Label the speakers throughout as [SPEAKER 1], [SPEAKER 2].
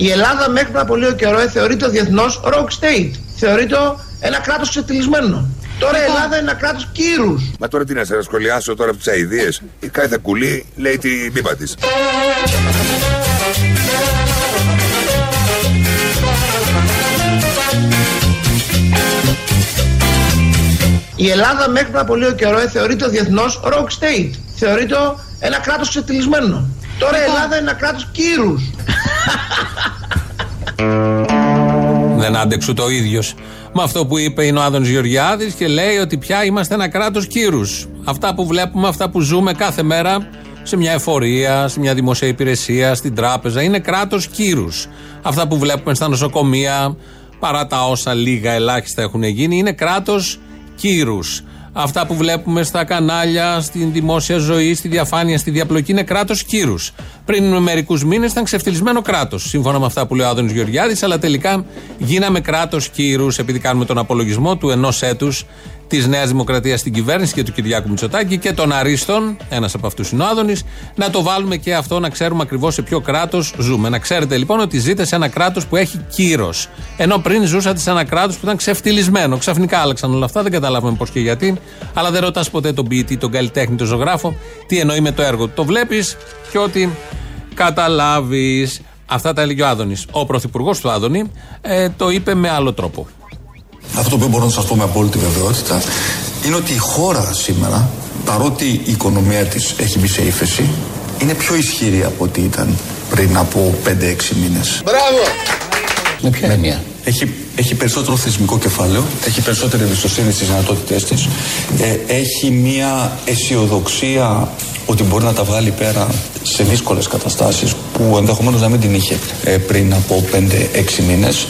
[SPEAKER 1] Η Ελλάδα μέχρι πριν από λίγο καιρό ε, θεωρείται διεθνώ rock state. Θεωρείται ένα κράτος ξετυλισμένο. Τώρα η Ελλάδα είναι ένα κράτος κύρους.
[SPEAKER 2] Μα τώρα τι να σε σχολιάσω τώρα από τις αειδίε. Η κάθε κουλή λέει την πίπα της.
[SPEAKER 1] Η Ελλάδα μέχρι πριν από λίγο καιρό ε, θεωρείται διεθνώ rock state. Θεωρείται ένα κράτος ξετυλισμένο. Τώρα η Ελλάδα είναι ένα κράτος κύρους.
[SPEAKER 3] Δεν άντεξε το ίδιος. Με αυτό που είπε είναι ο Άδων Γεωργιάδης και λέει ότι πια είμαστε ένα κράτος κύρους. Αυτά που βλέπουμε, αυτά που ζούμε κάθε μέρα σε μια εφορία, σε μια δημοσία υπηρεσία, στην τράπεζα, είναι κράτος κύρους. Αυτά που βλέπουμε στα νοσοκομεία, παρά τα όσα λίγα ελάχιστα έχουν γίνει, είναι κράτος κύρους. Αυτά που βλέπουμε στα κανάλια, στην δημόσια ζωή, στη διαφάνεια, στη διαπλοκή είναι κράτος κύρους. Πριν μερικούς μήνες ήταν ξεφτυλισμένο κράτος, σύμφωνα με αυτά που λέει ο Άδωνης Γεωργιάδης, αλλά τελικά γίναμε κράτος κύρους, επειδή κάνουμε τον απολογισμό του ενός έτους της Νέας Δημοκρατίας στην κυβέρνηση και του Κυριάκου Μητσοτάκη και των Αρίστων, ένας από αυτούς είναι ο Άδωνης, να το βάλουμε και αυτό να ξέρουμε ακριβώς σε ποιο κράτος ζούμε. Να ξέρετε λοιπόν ότι ζείτε σε ένα κράτος που έχει κύρος. Ενώ πριν ζούσατε σε ένα κράτος που ήταν ξεφτυλισμένο. Ξαφνικά άλλαξαν όλα αυτά, δεν καταλάβαμε πώς και γιατί. Αλλά δεν ρωτάς ποτέ τον ποιητή, τον καλλιτέχνη, τον ζωγράφο, τι εννοεί με το έργο του. Το βλέπεις και ότι καταλάβεις. Αυτά τα έλεγε ο Άδωνης. Ο πρωθυπουργός του Άδωνη ε, το είπε με άλλο τρόπο.
[SPEAKER 4] Αυτό που μπορώ να σας πω με απόλυτη βεβαιότητα είναι ότι η χώρα σήμερα, παρότι η οικονομία της έχει μπει σε ύφεση, είναι πιο ισχυρή από ό,τι ήταν πριν από 5-6 μήνες.
[SPEAKER 1] Μπράβο!
[SPEAKER 4] Με ποια έννοια; Έχει, έχει περισσότερο θεσμικό κεφάλαιο, έχει περισσότερη εμπιστοσύνη στις δυνατότητές της, ε, έχει μια αισιοδοξία ότι μπορεί να τα βγάλει πέρα σε δύσκολες καταστάσεις που ενδεχομένως να μην την είχε ε, πριν από 5-6 μήνες.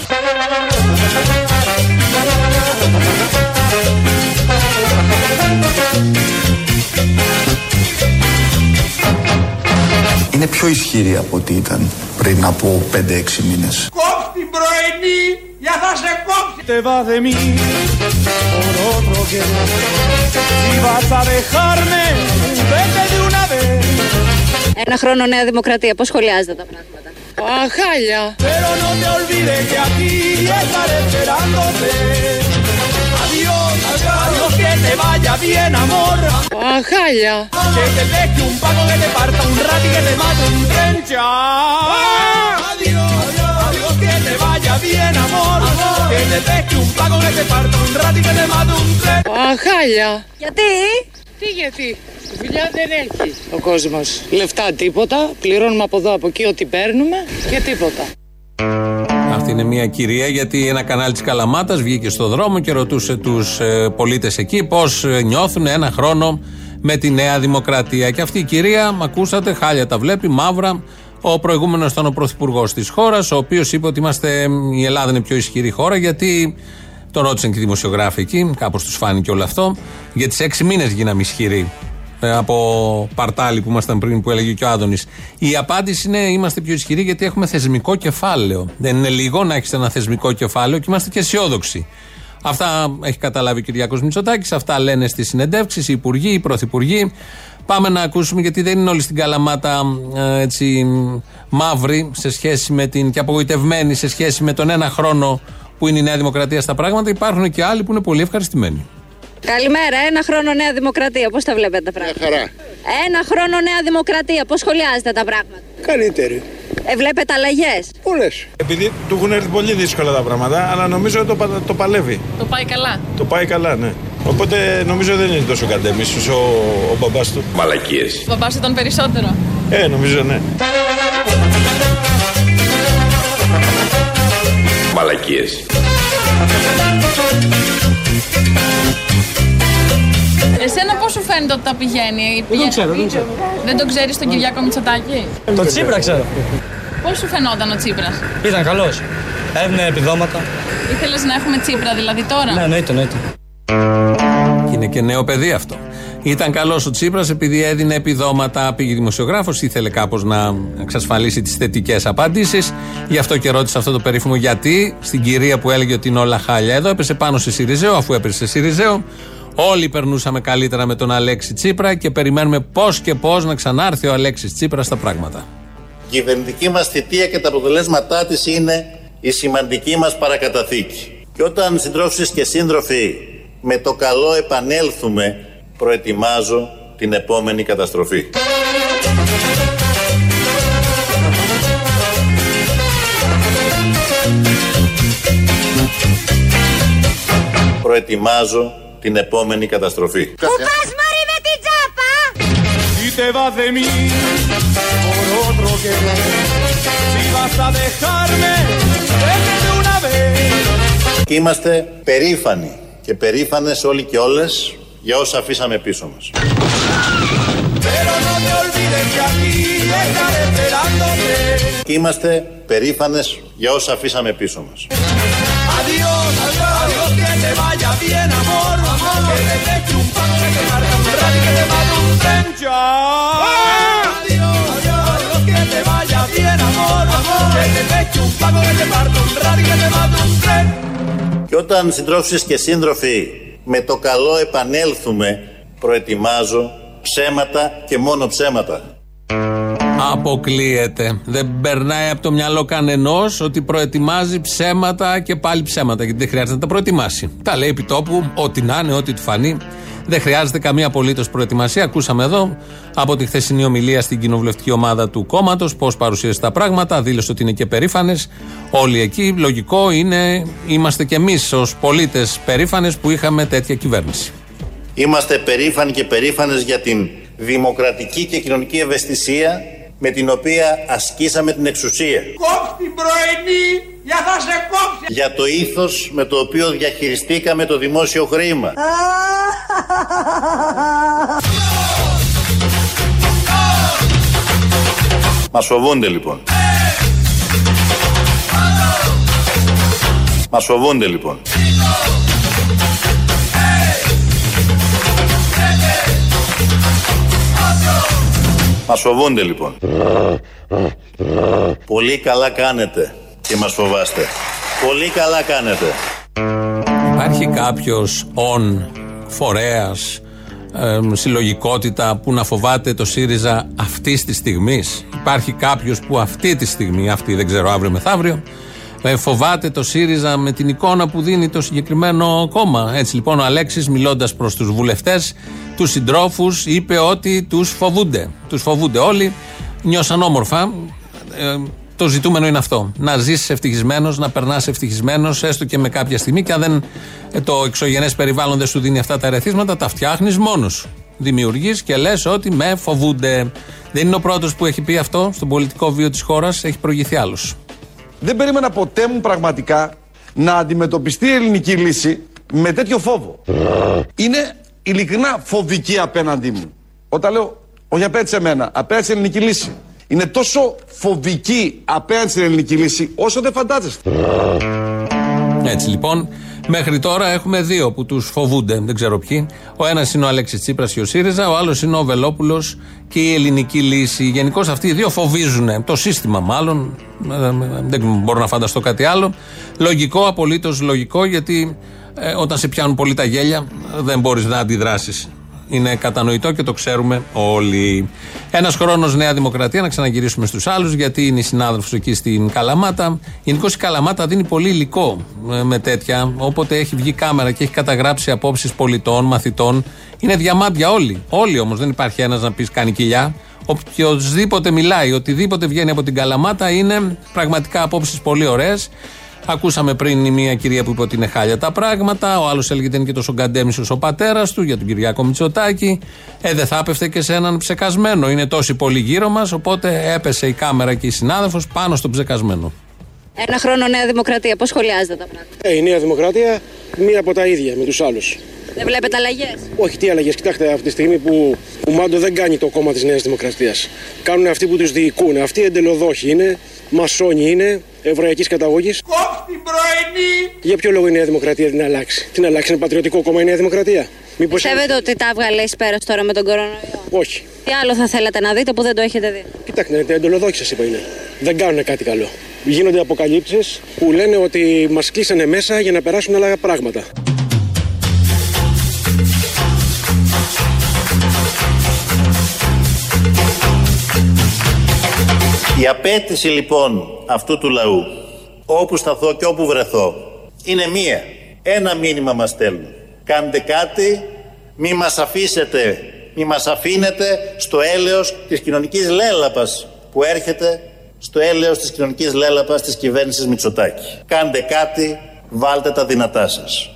[SPEAKER 4] Είναι πιο ισχυρή από ό,τι ήταν πριν από 5-6 μήνες.
[SPEAKER 1] Κόψ' την πρωινή για θα σε κόψει.
[SPEAKER 5] Te vas de mí por otro que Si vas a dejarme, vete de una vez.
[SPEAKER 6] Ένα χρόνο Νέα Δημοκρατία, πώς σχολιάζετε τα πράγματα;
[SPEAKER 5] Ajaya. Pero no te olvides que aquí estaré esperándote. Adiós, adiós, que te vaya bien, amor. Ajaya. Que te deje un paco que te parta un rat y que te mate un tren. Chao. Adiós, adiós, que te vaya bien, amor. Que te deje un paco que te parta un rat y que te mate un tren. Ajaya.
[SPEAKER 6] Γιατί?
[SPEAKER 5] Τι γιατί. Δουλειά δεν έχει ο κόσμο. Λεφτά τίποτα. Πληρώνουμε από εδώ από εκεί ό,τι παίρνουμε και τίποτα.
[SPEAKER 3] Αυτή είναι μια κυρία γιατί ένα κανάλι της Καλαμάτας βγήκε στο δρόμο και ρωτούσε τους ε, πολίτες εκεί πώς νιώθουν ένα χρόνο με τη Νέα Δημοκρατία. Και αυτή η κυρία, μ' ακούσατε, χάλια τα βλέπει, μαύρα. Ο προηγούμενος ήταν ο πρωθυπουργός της χώρας, ο οποίος είπε ότι είμαστε, η Ελλάδα είναι πιο ισχυρή χώρα γιατί. Τον ρώτησαν και οι δημοσιογράφοι εκεί, κάπως τους φάνηκε όλο αυτό. Γιατί σε έξι μήνες γίναμε ισχυροί ε, από παρτάλι που ήμασταν πριν, που έλεγε και ο Άδωνης. Η απάντηση είναι: Είμαστε πιο ισχυροί γιατί έχουμε θεσμικό κεφάλαιο. Δεν είναι λίγο να έχεις ένα θεσμικό κεφάλαιο και είμαστε και αισιόδοξοι. Αυτά έχει καταλάβει ο Κυριάκο Μητσοτάκης, αυτά λένε στις συνεντεύξεις οι υπουργοί, οι πρωθυπουργοί. Πάμε να ακούσουμε γιατί δεν είναι όλοι στην Καλαμάτα ε, έτσι μαύροι σε σχέση με την, και απογοητευμένοι σε σχέση με τον ένα χρόνο που είναι η Νέα Δημοκρατία στα πράγματα. Υπάρχουν και άλλοι που είναι πολύ ευχαριστημένοι.
[SPEAKER 6] Καλημέρα, ένα χρόνο Νέα Δημοκρατία, πώς τα βλέπετε τα πράγματα;
[SPEAKER 7] χαρά.
[SPEAKER 6] Ένα χρόνο Νέα Δημοκρατία, πώς σχολιάζετε τα πράγματα;
[SPEAKER 7] Καλύτερη.
[SPEAKER 6] Ε, βλέπετε αλλαγές;
[SPEAKER 7] Πολλές.
[SPEAKER 8] Επειδή του έχουν έρθει πολύ δύσκολα τα πράγματα, αλλά νομίζω το, πα- το παλεύει.
[SPEAKER 9] Το πάει καλά.
[SPEAKER 8] Το πάει καλά, ναι. Οπότε νομίζω δεν είναι τόσο κατέμισος ο, ο μπαμπάς του.
[SPEAKER 2] Μαλακίες.
[SPEAKER 9] Ο μπαμπάς ήταν περισσότερο.
[SPEAKER 8] Ε, νομίζω ναι.
[SPEAKER 2] Μαλακίες.
[SPEAKER 9] Εσένα πώς σου φαίνεται ότι τα πηγαίνει. Δεν
[SPEAKER 5] το ξέρω, δεν το ξέρω.
[SPEAKER 9] Δεν το ξέρεις τον Κυριάκο Μητσοτάκη;
[SPEAKER 5] Το Τσίπρα ξέρω.
[SPEAKER 9] Πώς σου φαινόταν ο Τσίπρας;
[SPEAKER 5] Ήταν καλός. Έδινε επιδόματα.
[SPEAKER 9] Ήθελες να έχουμε Τσίπρα δηλαδή τώρα;
[SPEAKER 5] Ναι, εννοείται, εννοείται.
[SPEAKER 3] Και είναι και νέο παιδί αυτό. Ήταν καλός ο Τσίπρας επειδή έδινε επιδόματα. Πήγε δημοσιογράφος, ήθελε κάπως να εξασφαλίσει τις θετικές απαντήσεις. Γι' αυτό και ρώτησε αυτό το περίφημο γιατί. Στην κυρία που έλεγε ότι είναι όλα χάλια εδώ, έπεσε πάνω σε Σιριζέο, αφού έπεσε σε Σιριζέο. Όλοι περνούσαμε καλύτερα με τον Αλέξη Τσίπρα και περιμένουμε πώς και πώς να ξανάρθει ο Αλέξης Τσίπρας στα πράγματα.
[SPEAKER 10] Η κυβερνητική μας θητεία και τα αποτελέσματά της είναι η σημαντική μας παρακαταθήκη. Και όταν συντρόφισσες και σύντροφοι με το καλό επανέλθουμε, προετοιμάζω την επόμενη καταστροφή. Προετοιμάζω την επόμενη καταστροφή.
[SPEAKER 11] Πού πας μωρή με την τσάπα!
[SPEAKER 5] Si te vas de mí por otro que no, si vas a dejarme, vete de una vez.
[SPEAKER 10] Και είμαστε περήφανοι και περήφανες όλοι και όλες για όσα αφήσαμε πίσω μας.
[SPEAKER 5] Pero no te olvides que aquí estaré esperándote.
[SPEAKER 10] Και είμαστε περήφανες για όσα αφήσαμε πίσω μας. Και όταν συντρόφωσε και σύντροφοι, με το καλό, επανέλθουμε. Προετοιμάζω ψέματα και μόνο ψέματα.
[SPEAKER 3] Αποκλείεται. Δεν περνάει από το μυαλό κανενός ότι προετοιμάζει ψέματα και πάλι ψέματα. Γιατί δεν χρειάζεται να τα προετοιμάσει. Τα λέει επί τόπου, ό,τι να είναι, ό,τι του φανεί. Δεν χρειάζεται καμία απολύτως προετοιμασία. Ακούσαμε εδώ από τη χθεσινή ομιλία στην κοινοβουλευτική ομάδα του κόμματος πώς παρουσίασε τα πράγματα. Δήλωσε ότι είναι και περήφανες. Όλοι εκεί. Λογικό είναι, είμαστε κι εμείς ως πολίτες περήφανες που είχαμε τέτοια κυβέρνηση.
[SPEAKER 10] Είμαστε περήφανοι και περήφανες για την δημοκρατική και κοινωνική ευαισθησία με την οποία ασκήσαμε την εξουσία.
[SPEAKER 5] Κόψ' την πρωινή, για θα σε κόψει.
[SPEAKER 10] Για το ήθος με το οποίο διαχειριστήκαμε το δημόσιο χρήμα. Μας φοβούνται λοιπόν. Μας φοβούνται λοιπόν. Μας φοβούνται λοιπόν. Πολύ καλά κάνετε και μας φοβάστε. Πολύ καλά κάνετε.
[SPEAKER 3] Υπάρχει κάποιος ον φορέας, συλλογικότητα που να φοβάται το ΣΥΡΙΖΑ αυτής της στιγμής; Υπάρχει κάποιος που αυτή τη στιγμή, αυτή δεν ξέρω αύριο μεθαύριο, ε, φοβάται το ΣΥΡΙΖΑ με την εικόνα που δίνει το συγκεκριμένο κόμμα. Έτσι λοιπόν ο Αλέξης μιλώντας προς τους βουλευτές, τους συντρόφους, είπε ότι τους φοβούνται. Τους φοβούνται όλοι, νιώσαν όμορφα. Ε, το ζητούμενο είναι αυτό. Να ζήσεις ευτυχισμένος, να περνάς ευτυχισμένος, έστω και με κάποια στιγμή. Και αν δεν, ε, το εξωγενές περιβάλλον δεν σου δίνει αυτά τα ερεθίσματα, τα φτιάχνεις μόνος σου. Δημιουργείς και λες ότι με φοβούνται. Δεν είναι ο πρώτος που έχει πει αυτό στον πολιτικό βίο της χώρας, έχει προηγηθεί άλλος.
[SPEAKER 12] Δεν περίμενα ποτέ μου πραγματικά να αντιμετωπιστεί η ελληνική λύση με τέτοιο φόβο. Είναι ειλικρινά φοβική απέναντί μου. Όταν λέω, όχι απέναντι σε μένα, απέναντι στην ελληνική λύση. Είναι τόσο φοβική απέναντι στην ελληνική λύση όσο δεν φαντάζεστε.
[SPEAKER 3] Έτσι λοιπόν, μέχρι τώρα έχουμε δύο που τους φοβούνται, δεν ξέρω ποιοι. Ο ένας είναι ο Αλέξης Τσίπρας και ο ΣΥΡΙΖΑ, ο άλλος είναι ο Βελόπουλος και η ελληνική λύση. Γενικώς αυτοί οι δύο φοβίζουν το σύστημα, μάλλον. Ε, ε, Δεν μπορώ να φανταστώ κάτι άλλο. Λογικό, απολύτως λογικό, γιατί ε, όταν σε πιάνουν πολύ τα γέλια, δεν μπορείς να αντιδράσεις. Είναι κατανοητό και το ξέρουμε όλοι. Ένας χρόνος Νέα Δημοκρατία, να ξαναγυρίσουμε στους άλλους, γιατί είναι η συνάδελφος εκεί στην Καλαμάτα. Γενικώ η Καλαμάτα δίνει πολύ υλικό ε, με τέτοια. Όποτε έχει βγει κάμερα και έχει καταγράψει απόψεις πολιτών, μαθητών, είναι διαμάντια όλοι. Όλοι όμως, δεν υπάρχει ένας να πεις κάνει κοιλιά. Οποιοδήποτε μιλάει, οτιδήποτε βγαίνει από την Καλαμάτα είναι πραγματικά απόψεις πολύ ωραίες. Ακούσαμε πριν η μία κυρία που είπε ότι είναι χάλια τα πράγματα. Ο άλλος έλεγε ότι είναι και τόσο γκαντέμισος ο πατέρας του για τον Κυριάκο Μητσοτάκη. Ε, δεν θα έπεφτε και σε έναν ψεκασμένο. Είναι τόσοι πολλοί γύρω μας. Οπότε έπεσε η κάμερα και η συνάδελφος πάνω στον ψεκασμένο.
[SPEAKER 6] Ένα χρόνο Νέα Δημοκρατία, πώς σχολιάζετε τα πράγματα;
[SPEAKER 13] Ε, η Νέα Δημοκρατία μία από τα ίδια με τους άλλους.
[SPEAKER 6] Δεν βλέπετε αλλαγές;
[SPEAKER 13] Όχι, τι αλλαγές. Κοιτάξτε, αυτή τη στιγμή που ο Μάντο δεν κάνει το κόμμα της Νέας Δημοκρατίας. Κάνουν αυτοί που τους διοικούν. Αυτοί εντελοδόχοι είναι, μασόνοι είναι, εβραϊκής καταγωγής.
[SPEAKER 5] Κόψ' την πρωινή.
[SPEAKER 13] Για ποιο λόγο η Νέα Δημοκρατία την αλλάξει; Την αλλάξει, είναι πατριωτικό κόμμα η Νέα Δημοκρατία; Μήπως...
[SPEAKER 6] Πιστεύετε ότι τα έβγαλε ει πέρας τώρα με τον κορονοϊό;
[SPEAKER 13] Όχι.
[SPEAKER 6] Τι άλλο θα θέλατε να δείτε που δεν το έχετε δει;
[SPEAKER 13] Κοιτάξτε, εντελοδόχοι σας είπα είναι. Δεν κάνουν κάτι καλό. Γίνονται αποκαλύψεις που λένε ότι μας κλείσανε μέσα για να περάσουν άλλα πράγματα.
[SPEAKER 10] Η απέτηση λοιπόν αυτού του λαού, όπου σταθώ και όπου βρεθώ, είναι μία. Ένα μήνυμα μας στέλνουν. Κάντε κάτι, μη μας αφήσετε, μη μας αφήνετε στο έλεος της κοινωνικής λέλαπας που έρχεται στο έλεος της κοινωνικής λέλαπας της κυβέρνησης Μητσοτάκη. Κάντε κάτι, βάλτε τα δυνατά σας.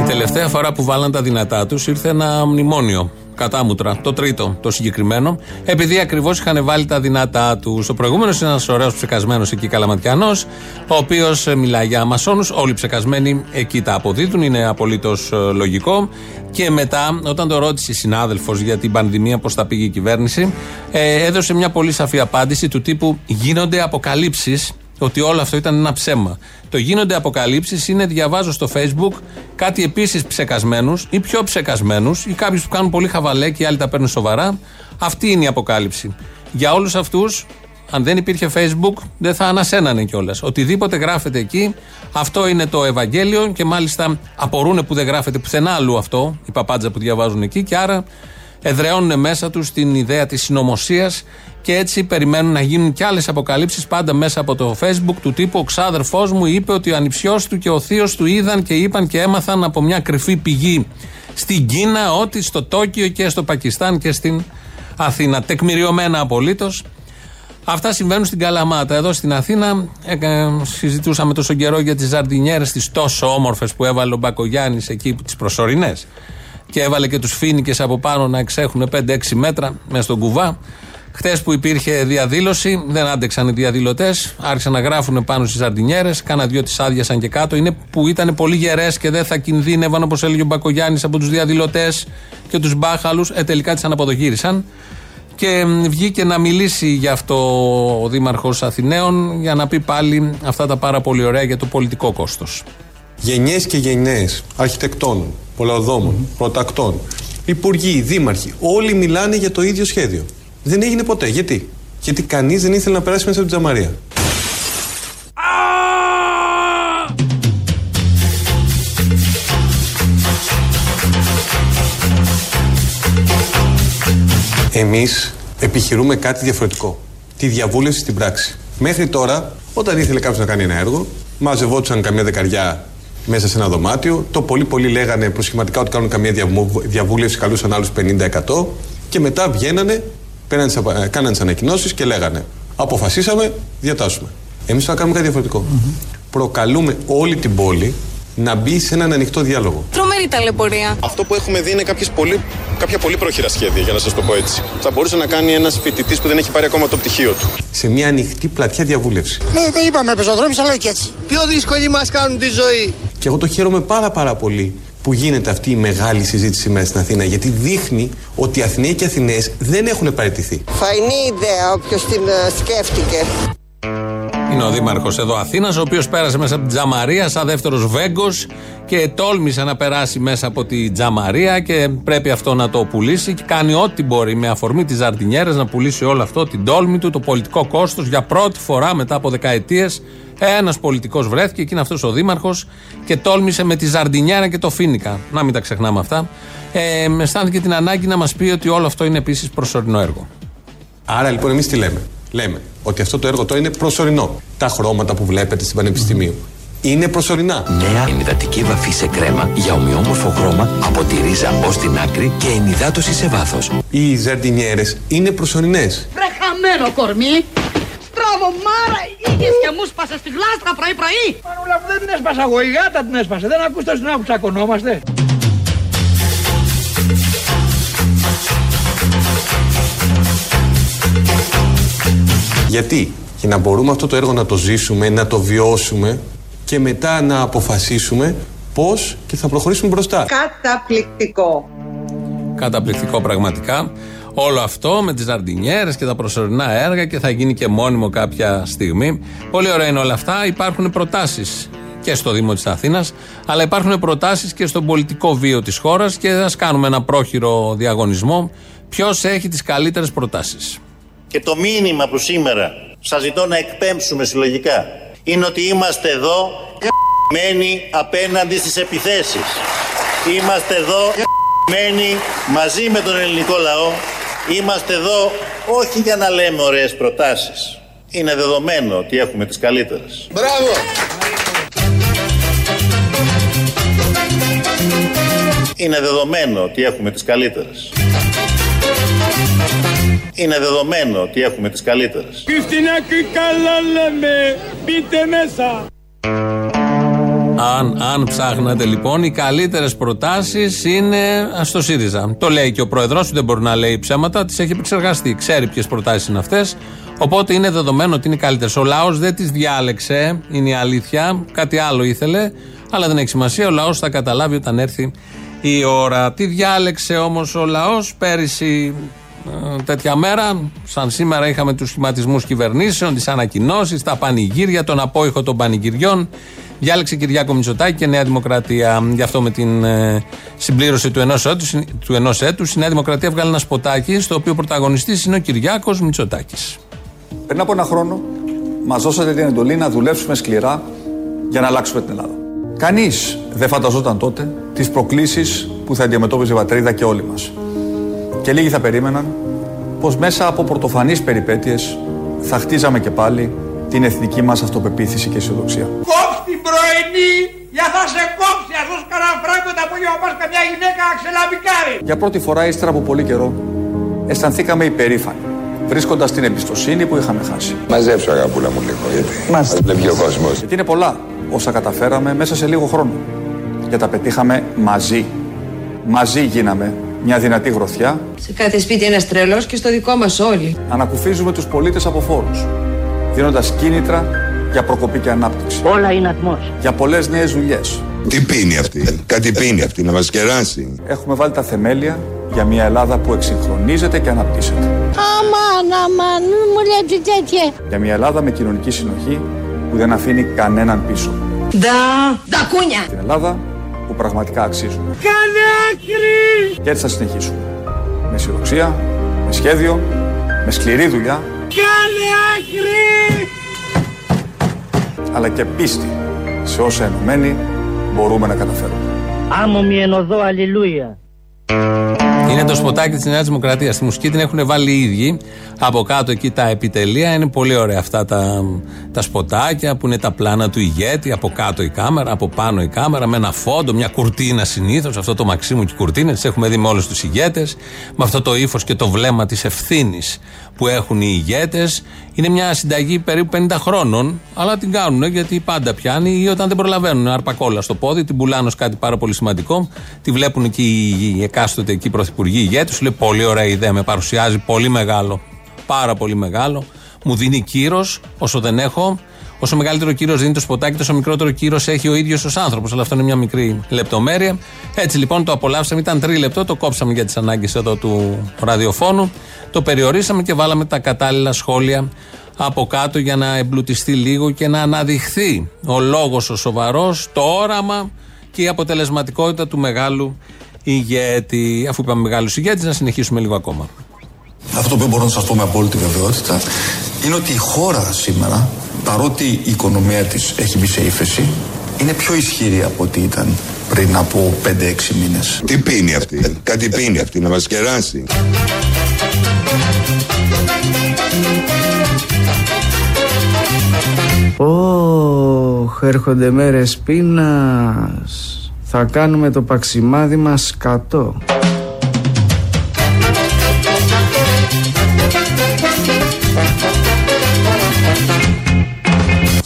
[SPEAKER 3] Η τελευταία φορά που βάλαν τα δυνατά τους ήρθε ένα μνημόνιο. Κατάμουτρα. Το τρίτο, το συγκεκριμένο. Επειδή ακριβώς είχαν βάλει τα δυνατά τους. Ο προηγούμενος είναι ένας ωραίος ψεκασμένος εκεί καλαματιανός, ο οποίος μιλάει για μασόνους. Όλοι ψεκασμένοι εκεί τα αποδίδουν. Είναι απολύτως λογικό. Και μετά, όταν το ρώτησε η συνάδελφος για την πανδημία, πώς θα πήγε η κυβέρνηση, ε, έδωσε μια πολύ σαφή απάντηση του τύπου Γίνονται αποκαλύψεις ότι όλο αυτό ήταν ένα ψέμα. Το γίνονται αποκαλύψεις είναι διαβάζω στο Facebook κάτι επίσης ψεκασμένους ή πιο ψεκασμένους ή κάποιους που κάνουν πολύ χαβαλέ και οι άλλοι τα παίρνουν σοβαρά. Αυτή είναι η αποκάλυψη. Για όλους αυτούς, αν δεν υπήρχε Facebook, δεν θα ανασένανε κιόλας. Οτιδήποτε γράφεται εκεί, αυτό είναι το Ευαγγέλιο και μάλιστα απορούν που δεν γράφεται πουθενά αλλού αυτό, οι παπάντζα που διαβάζουν εκεί και άρα εδραιώνουν μέσα τους την ιδέα της συνωμοσίας και έτσι περιμένουν να γίνουν κι άλλες αποκαλύψεις πάντα μέσα από το Facebook του τύπου Ο ξάδερφός μου είπε ότι ο ανιψιός του και ο θείος του είδαν και είπαν και έμαθαν από μια κρυφή πηγή στην Κίνα ότι στο Τόκιο και στο Πακιστάν και στην Αθήνα. Τεκμηριωμένα απολύτως. Αυτά συμβαίνουν στην Καλαμάτα. Εδώ στην Αθήνα ε, ε, συζητούσαμε τόσο καιρό για τις ζαρδινιέρες τις τόσο όμορφες που έβαλε ο Μπακογιάννης εκεί, τις προσωρινές. Και έβαλε και τους φίνικε από πάνω να εξέχουν 5-6 μέτρα μέσα στον κουβά. Χθε που υπήρχε διαδήλωση, δεν άντεξαν οι διαδηλωτές, άρχισαν να γράφουν πάνω στις ζαρτινιέρε. Κάνα δυο τις άδειασαν και κάτω. Είναι που ήταν πολύ γερές και δεν θα κινδύνευαν, όπως έλεγε ο Μπακογιάννης, από τους διαδηλωτές και τους μπάχαλους. Ε, τελικά τις αναποδογύρισαν. Και βγήκε να μιλήσει γι' αυτό ο Δήμαρχος Αθηναίων για να πει πάλι αυτά τα πάρα πολύ ωραία για το πολιτικό κόστος.
[SPEAKER 14] Γενιές και γενιέ αρχιτεκτών, πολλαδόμων, mm-hmm. πρωτακτών, υπουργοί, δήμαρχοι, όλοι μιλάνε για το ίδιο σχέδιο. Δεν έγινε ποτέ. Γιατί; Γιατί κανείς δεν ήθελε να περάσει μέσα από την τζαμαρία. Εμείς επιχειρούμε κάτι διαφορετικό. Τη διαβούλευση στην πράξη. Μέχρι τώρα, όταν ήθελε κάποιος να κάνει ένα έργο, μαζευόντουσαν καμιά δεκαριά μέσα σε ένα δωμάτιο. Το πολύ πολύ λέγανε προσχηματικά ότι κάνουν καμία διαβούλευση, καλούσαν άλλους 50% και μετά βγαίνανε ε, κάνανε τις ανακοινώσεις και λέγανε Αποφασίσαμε, διατάσσουμε. Εμείς θα κάνουμε κάτι διαφορετικό. Προκαλούμε όλη την πόλη να μπει σε έναν ανοιχτό διάλογο.
[SPEAKER 15] Τρομερή ταλαιπωρία.
[SPEAKER 14] Αυτό που έχουμε δει είναι πολύ, κάποια πολύ πρόχειρα σχέδια, για να σας το πω έτσι. Θα μπορούσε να κάνει ένας φοιτητής που δεν έχει πάρει ακόμα το πτυχίο του. Σε μια ανοιχτή πλατιά διαβούλευση.
[SPEAKER 16] Ναι, δεν είπαμε πεζοδρόμιο, αλλά και έτσι. Πιο δύσκολη μας κάνουν τη ζωή.
[SPEAKER 14] Και εγώ το χαίρομαι πάρα πάρα πολύ που γίνεται αυτή η μεγάλη συζήτηση σήμερα στην Αθήνα γιατί δείχνει ότι οι Αθηναίοι και οι Αθηναίες δεν έχουν παραιτηθεί.
[SPEAKER 16] Φαϊνή ιδέα όποιος την ε, σκέφτηκε.
[SPEAKER 3] Είναι ο Δήμαρχος εδώ Αθήνας, ο οποίος πέρασε μέσα από την Τζαμαρία σαν δεύτερος Βέγκος και τόλμησε να περάσει μέσα από την Τζαμαρία και πρέπει αυτό να το πουλήσει και κάνει ό,τι μπορεί με αφορμή τη Ζαρτινιέρα να πουλήσει όλο αυτό, την τόλμη του, το πολιτικό κόστος για πρώτη φορά μετά από δεκαετίες ένας πολιτικός βρέθηκε και είναι αυτός ο Δήμαρχος και τόλμησε με τη Ζαρντινιέρα και το Φίνικα. Να μην τα ξεχνάμε αυτά. Ε, αισθάνθηκε την ανάγκη να μας πει ότι όλο αυτό είναι επίσης προσωρινό έργο.
[SPEAKER 14] Άρα λοιπόν εμείς τι λέμε; Λέμε ότι αυτό το έργο το είναι προσωρινό. Τα χρώματα που βλέπετε στην Πανεπιστημίου είναι προσωρινά.
[SPEAKER 17] Νέα ενυδατική βαφή σε κρέμα για ομοιόμορφο χρώμα από τη ρίζα ως την άκρη και ενυδάτωση σε βάθος.
[SPEAKER 14] Οι ζαρντινιέρες είναι προσωρινές.
[SPEAKER 18] Βρε χαμένο κορμί! Στραβωμάρα, είχες και μου σπάσες στη γλάστρα πρωί-πρωί.
[SPEAKER 19] Μανούλα που δεν την έσπασα εγώ, η γάτα την έσπασε. Δεν ακούς το που τσακωνόμαστε.
[SPEAKER 14] Γιατί, για να μπορούμε αυτό το έργο να το ζήσουμε, να το βιώσουμε και μετά να αποφασίσουμε πώς και θα προχωρήσουμε μπροστά.
[SPEAKER 18] Καταπληκτικό.
[SPEAKER 3] Καταπληκτικό πραγματικά. Όλο αυτό με τις ζαρντινιέρες και τα προσωρινά έργα και θα γίνει και μόνιμο κάποια στιγμή. Πολύ ωραία είναι όλα αυτά. Υπάρχουν προτάσεις και στο Δήμο της Αθήνας, αλλά υπάρχουν προτάσεις και στον πολιτικό βίο της χώρας και ας κάνουμε ένα πρόχειρο διαγωνισμό. Ποιος έχει τις καλύτερες προτάσεις.
[SPEAKER 10] Και το μήνυμα που σήμερα σας ζητώ να εκπέμψουμε συλλογικά είναι ότι είμαστε εδώ μένει απέναντι στις επιθέσεις. Είμαστε εδώ μένει μαζί με τον ελληνικό λαό Είμαστε εδώ όχι για να λέμε ωραίες προτάσεις. Είναι δεδομένο ότι έχουμε τις καλύτερες.
[SPEAKER 16] Μπράβο!
[SPEAKER 10] Είναι δεδομένο ότι έχουμε τις καλύτερες. Είναι δεδομένο ότι έχουμε τις καλύτερες.
[SPEAKER 19] Και στην άκρη καλά λέμε, μπείτε μέσα.
[SPEAKER 3] Αν, αν ψάχνατε λοιπόν, οι καλύτερες προτάσεις είναι στο ΣΥΡΙΖΑ. Το λέει και ο πρόεδρό του, δεν μπορεί να λέει ψέματα, τις έχει επεξεργαστεί. Ξέρει ποιες προτάσεις είναι αυτές. Οπότε είναι δεδομένο ότι είναι οι καλύτερες. Ο λαός δεν τις διάλεξε, είναι η αλήθεια. Κάτι άλλο ήθελε, αλλά δεν έχει σημασία. Ο λαός θα καταλάβει όταν έρθει η ώρα. Τι διάλεξε όμως ο λαός πέρυσι ε, τέτοια μέρα, σαν σήμερα είχαμε τους σχηματισμούς κυβερνήσεων, τις ανακοινώσεις, τα πανηγύρια, τον απόϊχο των πανηγυριών. Διάλεξε Κυριάκο Μητσοτάκη και Νέα Δημοκρατία. Γι' αυτό με την ε, συμπλήρωση του ενός έτους, του ενός έτους, η Νέα Δημοκρατία βγάλει ένα σποτάκι στο οποίο πρωταγωνιστής είναι ο Κυριάκος Μητσοτάκης.
[SPEAKER 20] Πριν από ένα χρόνο, μας δώσατε την εντολή να δουλέψουμε σκληρά για να αλλάξουμε την Ελλάδα. Κανείς δεν φανταζόταν τότε τις προκλήσεις που θα αντιμετώπιζε η πατρίδα και όλοι μας. Και λίγοι θα περίμεναν πως μέσα από πρωτοφανεί περιπέτειες θα χτίζαμε και πάλι την εθνική μας αυτοπεποίθηση και αισιοδοξία.
[SPEAKER 19] Κόψ' την πρωινή, για θα σε κόψει. Ας δώσεις κανένα φράγκο τα απόγευμα πας καμιά γυναίκα αξελαβικάρι.
[SPEAKER 20] Για πρώτη φορά, ύστερα από πολύ καιρό, αισθανθήκαμε υπερήφανοι, βρίσκοντας την εμπιστοσύνη που είχαμε χάσει.
[SPEAKER 2] Μαζέψω αγαπούλα μου λίγο, γιατί μας βλέπει ο κόσμος.
[SPEAKER 20] Γιατί είναι πολλά όσα καταφέραμε μέσα σε λίγο χρόνο. Και τα πετύχαμε μαζί. Μαζί γίναμε μια δυνατή γροθιά.
[SPEAKER 15] Σε κάθε σπίτι ένας τρελός και στο δικό μας όλοι.
[SPEAKER 20] Ανακουφίζουμε τους πολίτες από φόρους, δίνοντας κίνητρα για προκοπή και ανάπτυξη.
[SPEAKER 18] Όλα είναι ατμός.
[SPEAKER 20] Για πολλές νέες δουλειές.
[SPEAKER 2] Τι πίνει αυτή, κάτι πίνει αυτή, να μας κεράσει.
[SPEAKER 20] Έχουμε βάλει τα θεμέλια για μια Ελλάδα που εξυγχρονίζεται και αναπτύσσεται.
[SPEAKER 21] Αμάν, αμάν, μην μου λέτε τέτοια.
[SPEAKER 20] Για μια Ελλάδα με κοινωνική συνοχή που δεν αφήνει κανέναν πίσω.
[SPEAKER 15] Ντα, τα κούνια.
[SPEAKER 20] Την Ελλάδα που πραγματικά αξίζουμε.
[SPEAKER 19] Κάνε άκρη.
[SPEAKER 20] Και έτσι θα συνεχίσουμε. Με αισιοδοξία, με σχέδιο, με σκληρή δουλειά,
[SPEAKER 19] Κάνε άκρη.
[SPEAKER 20] αλλά και πίστη σε όσα ενωμένοι μπορούμε να καταφέρουμε.
[SPEAKER 18] Άμμο μη ενωδώ, αλληλούια.
[SPEAKER 3] Είναι το σποτάκι της Νέας Δημοκρατίας. Στη μουσική την έχουν βάλει οι ίδιοι. Από κάτω εκεί τα επιτελεία. Είναι πολύ ωραία αυτά τα, τα σποτάκια που είναι τα πλάνα του ηγέτη. Από κάτω η κάμερα, από πάνω η κάμερα. Με ένα φόντο, μια κουρτίνα συνήθως. Αυτό το Μαξίμου και η κουρτίνα. Τις έχουμε δει με όλους τους ηγέτες. Με αυτό το ύφος και το βλέμμα της ευθύνης που έχουν οι ηγέτες. Είναι μια συνταγή περίπου 50 χρόνων. Αλλά την κάνουν γιατί πάντα πιάνει ή όταν δεν προλαβαίνουν. Αρπακόλα στο πόδι, την πουλάνε ως κάτι πάρα πολύ σημαντικό. Τη βλέπουν και οι, οι εκάστοτε εκεί πρωθυπουργοί ηγέτες. Σου λέει πολύ ωραία ιδέα. Με παρουσιάζει πολύ μεγάλο. Πάρα πολύ μεγάλο. Μου δίνει κύρος όσο δεν έχω. Όσο μεγαλύτερο κύρος δίνει το σποτάκι, τόσο μικρότερο κύρος έχει ο ίδιος ως άνθρωπος. Αλλά αυτό είναι μια μικρή λεπτομέρεια. Έτσι λοιπόν το απολαύσαμε. Ήταν τρίλεπτο, το κόψαμε για τις ανάγκες εδώ του ραδιοφώνου. Το περιορίσαμε και βάλαμε τα κατάλληλα σχόλια από κάτω για να εμπλουτιστεί λίγο και να αναδειχθεί ο λόγος ο σοβαρός, το όραμα και η αποτελεσματικότητα του μεγάλου ηγέτη. Αφού είπαμε μεγάλους ηγέτη, να συνεχίσουμε λίγο ακόμα.
[SPEAKER 20] Αυτό που μπορώ να σας πω με απόλυτη βεβαιότητα είναι ότι η χώρα σήμερα, παρότι η οικονομία της έχει μπει σε ύφεση, είναι πιο ισχυρή από ό,τι ήταν πριν από 5-6 μήνες.
[SPEAKER 2] Τι πίνει αυτή, κάτι πίνει αυτή, να μας κεράσει.
[SPEAKER 22] Ωχ, έρχονται μέρες πείνας. Θα κάνουμε το παξιμάδι μας σκατό.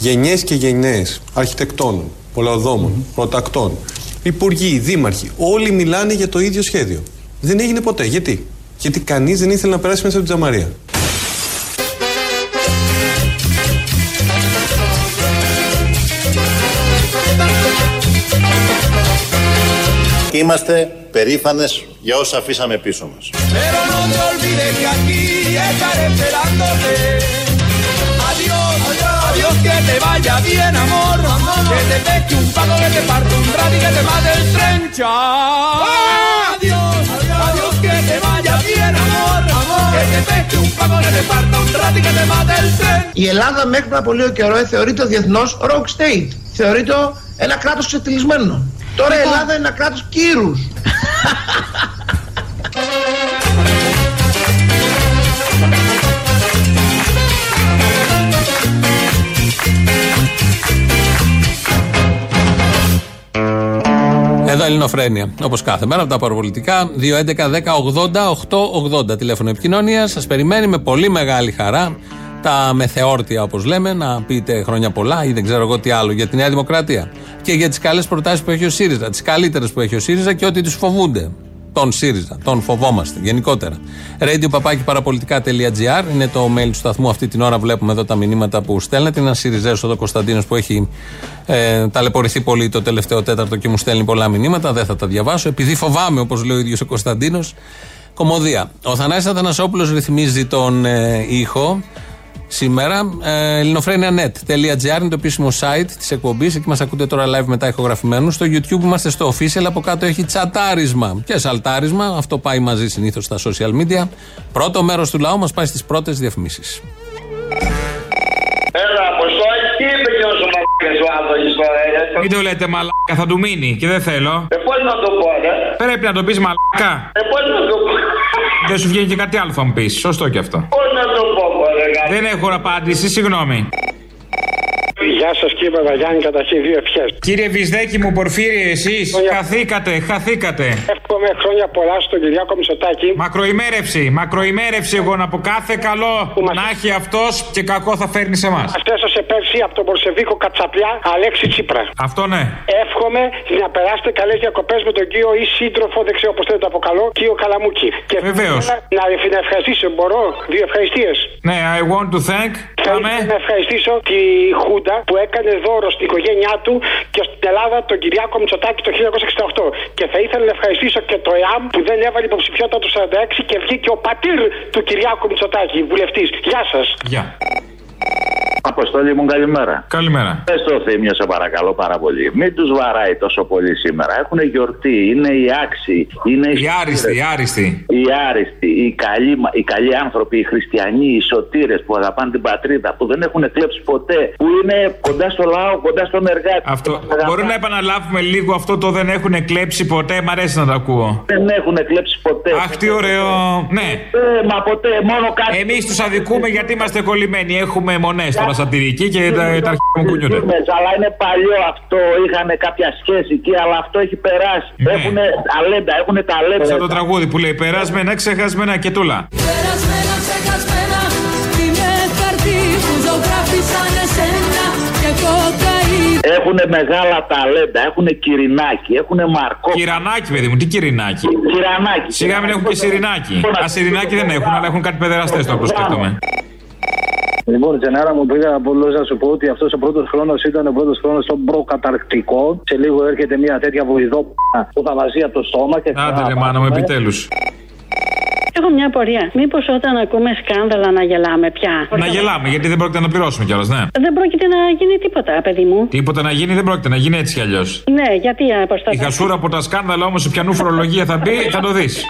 [SPEAKER 14] Γενιές και γενιές αρχιτεκτών, πολλαδόμων, πρωτακτών, υπουργοί, δήμαρχοι, όλοι μιλάνε για το ίδιο σχέδιο. Δεν έγινε ποτέ. Γιατί; Γιατί κανείς δεν ήθελε να περάσει μέσα από την τζαμαρία.
[SPEAKER 10] Και είμαστε περήφανες για όσα αφήσαμε πίσω μας.
[SPEAKER 5] Te vaya bien, amor. Que te pesque un pato, que te parte un rat y que te mate el tren. Chao. Adiós, adiós, que te vaya bien, amor. Que te pesque un pato, que te parta un rat y que te mate el tren.
[SPEAKER 1] Η Ελλάδα μέχρι πριν από λίγο καιρό ε, θεωρείται διεθνώ rogue state. Θεωρείται ένα κράτο ξετυλισμένο. Τώρα η Ελλάδα είναι ένα κράτο κύρου.
[SPEAKER 3] Ελληνοφρένια. Όπως κάθε μέρα από τα παραπολιτικά. 2.11.10.80.880 τηλέφωνο επικοινωνίας. Σας περιμένει με πολύ μεγάλη χαρά τα μεθεόρτια, όπως λέμε, να πείτε χρόνια πολλά ή δεν ξέρω εγώ τι άλλο για τη Νέα Δημοκρατία. Και για τις καλές προτάσεις που έχει ο ΣΥΡΙΖΑ, τις καλύτερες που έχει ο ΣΥΡΙΖΑ και ότι τους φοβούνται. Τον ΣΥΡΙΖΑ, τον φοβόμαστε γενικότερα. radio είναι το mail του σταθμού. Αυτή την ώρα βλέπουμε εδώ τα μηνύματα που στέλνετε. Είναι ένας ΣΥΡΙΖΑ εδώ Κωνσταντίνος που έχει ε, ταλαιπωρηθεί πολύ το τελευταίο τέταρτο και μου στέλνει πολλά μηνύματα. Δεν θα τα διαβάσω. Επειδή φοβάμαι, όπως λέει ο ίδιος ο Κωνσταντίνος, κομμωδία. Ο Θανάσης Αθανασόπουλος ρυθμίζει τον ε, ήχο σήμερα. Ε, ελληνοφρένια.net.gr είναι το επίσημο site της εκπομπής. Εκεί μας ακούτε τώρα live μετά ηχογραφημένους. Στο YouTube είμαστε στο official. Από κάτω έχει τσατάρισμα και σαλτάρισμα. Αυτό πάει μαζί συνήθως στα social media. Πρώτο μέρος του λαού μας πάει στις πρώτες διαφημίσεις.
[SPEAKER 23] Έλα, Αποστόλη, τι είπε και όσο μαλάκες ο Άδωνης τώρα, ε;
[SPEAKER 24] Μην το λέτε μαλάκα, θα του μείνει και δεν θέλω.
[SPEAKER 23] Ε, πώς να το πω, ρε.
[SPEAKER 24] Πρέπει να το πεις μαλάκα.
[SPEAKER 23] Ε, πώς να το πω;
[SPEAKER 24] Δεν σου βγαίνει και κάτι άλλο θα μου πεις. Σωστό και αυτό.
[SPEAKER 23] Πώς να το πω, ρε,
[SPEAKER 24] Δεν έχω απάντηση, συγγνώμη.
[SPEAKER 13] Γεια σας κύριε Παπαγιάννη, καταρχήν δύο ευχές.
[SPEAKER 24] Κύριε Βυσδέκη μου, Πορφύριε, εσείς χαθήκατε, χαθήκατε.
[SPEAKER 13] Εύχομαι χρόνια πολλά στον Κυριάκο Μητσοτάκη.
[SPEAKER 24] Μακροημέρευση, μακροημέρευση εγώ να πω κάθε καλό να έχει αυτός και κακό θα φέρνει σε εμά.
[SPEAKER 13] Μα έσωσε πέρσι από τον Μπορσεβίκο Κατσαπλιά Αλέξη Τσίπρα.
[SPEAKER 24] Αυτό ναι.
[SPEAKER 13] Εύχομαι να περάσετε καλές διακοπές με τον κύριο ή σύντροφο, δεν ξέρω πώς θέλετε το αποκαλώ, κύριο Καλαμούκη. Και
[SPEAKER 24] Βεβαίως.
[SPEAKER 13] Να, να ευχαριστήσω, μπορώ, δύο ευχαριστίες.
[SPEAKER 24] Ναι, I want to thank.
[SPEAKER 13] Πάμε. Να ευχαριστήσω τη Χούντα που έκανε δώρο στην οικογένειά του και στην Ελλάδα τον Κυριάκο Μητσοτάκη το 1968. Και θα ήθελα να ευχαριστήσω και το ΕΑΜ που δεν έβαλε υποψηφιότητα του 46 και βγήκε ο πατήρ του Κυριάκου Μητσοτάκη, βουλευτής. Γεια σας.
[SPEAKER 24] Γεια.
[SPEAKER 23] Αποστολή μου, καλημέρα.
[SPEAKER 24] Καλημέρα.
[SPEAKER 23] Πες το θύμιο, σε παρακαλώ πάρα πολύ. Μην τους βαράει τόσο πολύ σήμερα. Έχουν γιορτή, είναι οι άξιοι. Είναι
[SPEAKER 24] οι άριστοι, οι άριστοι.
[SPEAKER 23] Οι άριστοι, οι καλοί, οι καλοί άνθρωποι, οι χριστιανοί, οι σωτήρες που αγαπάνε την πατρίδα, που δεν έχουν κλέψει ποτέ, που είναι κοντά στο λαό, κοντά στον εργάτη.
[SPEAKER 24] Αυτό. Μπορεί να επαναλάβουμε λίγο αυτό το δεν έχουν κλέψει ποτέ, μ' αρέσει να το ακούω.
[SPEAKER 23] Δεν έχουν κλέψει ποτέ.
[SPEAKER 24] Αχ, τι ωραίο. Ναι.
[SPEAKER 23] Ε, μα ποτέ, μόνο κάτι.
[SPEAKER 24] Εμείς τους αδικούμε γιατί είμαστε κολλημένοι. Έχουμε μονέ τώρα σατυρική και τα, τα αρχικά μου κουνιούνται.
[SPEAKER 23] Αλλά είναι παλιό αυτό, είχαν κάποια σχέση εκεί, αλλά αυτό έχει περάσει.
[SPEAKER 24] Ναι.
[SPEAKER 23] Έχουν ταλέντα, έχουν ταλέντα.
[SPEAKER 24] Σαν το τραγούδι που λέει Περάσμενα, ξεχασμένα και τούλα.
[SPEAKER 5] Περασμένα, ξεχασμένα, είναι χαρτί που ζωγράφισαν εσένα και κοκαίνη.
[SPEAKER 23] Έχουν μεγάλα ταλέντα, έχουν κυρινάκι, έχουν μαρκό.
[SPEAKER 24] Κυρανάκι, παιδί μου, τι κυρινάκι;
[SPEAKER 23] Κυρανάκι.
[SPEAKER 24] Σιγά μην έχουν και σιρινάκι. Α, σιρινάκι δεν έχουν, αλλά έχουν κάτι παιδεραστές τώρα που σκέφτομαι.
[SPEAKER 25] Λοιπόν, Τζενάρα μου πήγα πολλού να σου πω ότι αυτός ο πρώτος χρόνος ήταν ο πρώτος χρόνος στον προκαταρκτικό. Σε λίγο έρχεται μια τέτοια βοηδό που θα βαζεί από το στόμα και θα.
[SPEAKER 24] Άντε, ρε μάνα μου, επιτέλους.
[SPEAKER 26] Έχω μια απορία. Μήπως όταν ακούμε σκάνδαλα να γελάμε πια;
[SPEAKER 24] Να γελάμε, γιατί δεν πρόκειται να πληρώσουμε κιόλας, ναι.
[SPEAKER 26] Δεν πρόκειται να γίνει τίποτα, παιδί μου.
[SPEAKER 24] Τίποτα να γίνει δεν πρόκειται να γίνει έτσι κι αλλιώς.
[SPEAKER 26] Ναι, γιατί αποστατά.
[SPEAKER 24] Η χασούρα από τα σκάνδαλα όμως, σε πιανού φορολογία θα μπει, θα το δεις.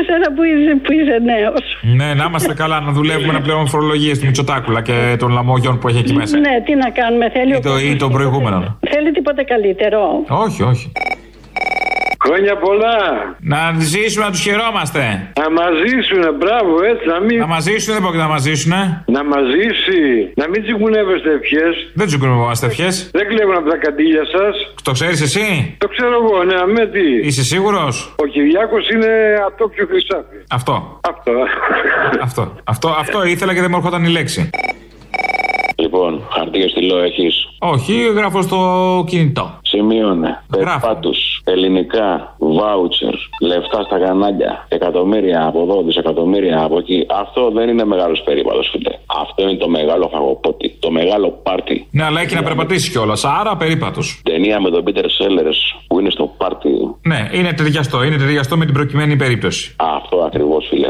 [SPEAKER 26] Εσένα που είσαι, που είσαι νέος.
[SPEAKER 24] Ναι, να είμαστε καλά, να δουλεύουμε να πλέον φορολογίες του Μητσοτάκουλα και των λαμόγιων που έχει εκεί μέσα.
[SPEAKER 26] Ναι, τι να κάνουμε, θέλει.
[SPEAKER 24] Ή, το, ή τον προηγούμενο.
[SPEAKER 26] Θέλει τίποτα καλύτερο.
[SPEAKER 24] Όχι, όχι.
[SPEAKER 25] Χρόνια πολλά.
[SPEAKER 24] Να ζήσουμε, να τους χαιρόμαστε.
[SPEAKER 25] Να μαζίσουνε, μπράβο, έτσι να μην.
[SPEAKER 24] Να μαζίσουν, δεν πρόκειται να μαζίσουν.
[SPEAKER 25] Να μαζίσει. Να μην τσιγκουνεύεστε ευχές.
[SPEAKER 24] Δεν τσιγκουνεύεστε ευχές.
[SPEAKER 25] Δεν κλέβουν από τα καντήλια σας.
[SPEAKER 24] Το ξέρεις εσύ;
[SPEAKER 25] Το ξέρω εγώ, ναι, αμέ τι.
[SPEAKER 24] Είσαι σίγουρος;
[SPEAKER 25] Ο Κυριάκος είναι ατόκιο χρυσάφι.
[SPEAKER 24] Αυτό.
[SPEAKER 25] Αυτό.
[SPEAKER 24] αυτό. Αυτό. Αυτό ήθελα και δεν μου έρχονταν η λέξη.
[SPEAKER 27] Λοιπόν, χαρτί και στυλό έχεις;
[SPEAKER 24] Όχι, γράφω στο κινητό.
[SPEAKER 27] Σημείωνε. Περπάτου. Ελληνικά. Βάουτσερ. Λεφτά στα κανάλια. Εκατομμύρια από εδώ, δισεκατομμύρια από εκεί. Αυτό δεν είναι μεγάλος περίπατος, φίλε. Αυτό είναι το μεγάλο φαγοπότη. Το μεγάλο πάρτι.
[SPEAKER 24] Ναι, αλλά έχει να περπατήσει κιόλας. Άρα περίπατος.
[SPEAKER 27] Ταινία με τον Πίτερ Σέλερ που είναι στο πάρτι.
[SPEAKER 24] Ναι, είναι ταιριαστό. Είναι ταιριαστό με την προκειμένη περίπτωση.
[SPEAKER 27] Αυτό ακριβώς, φίλε μου.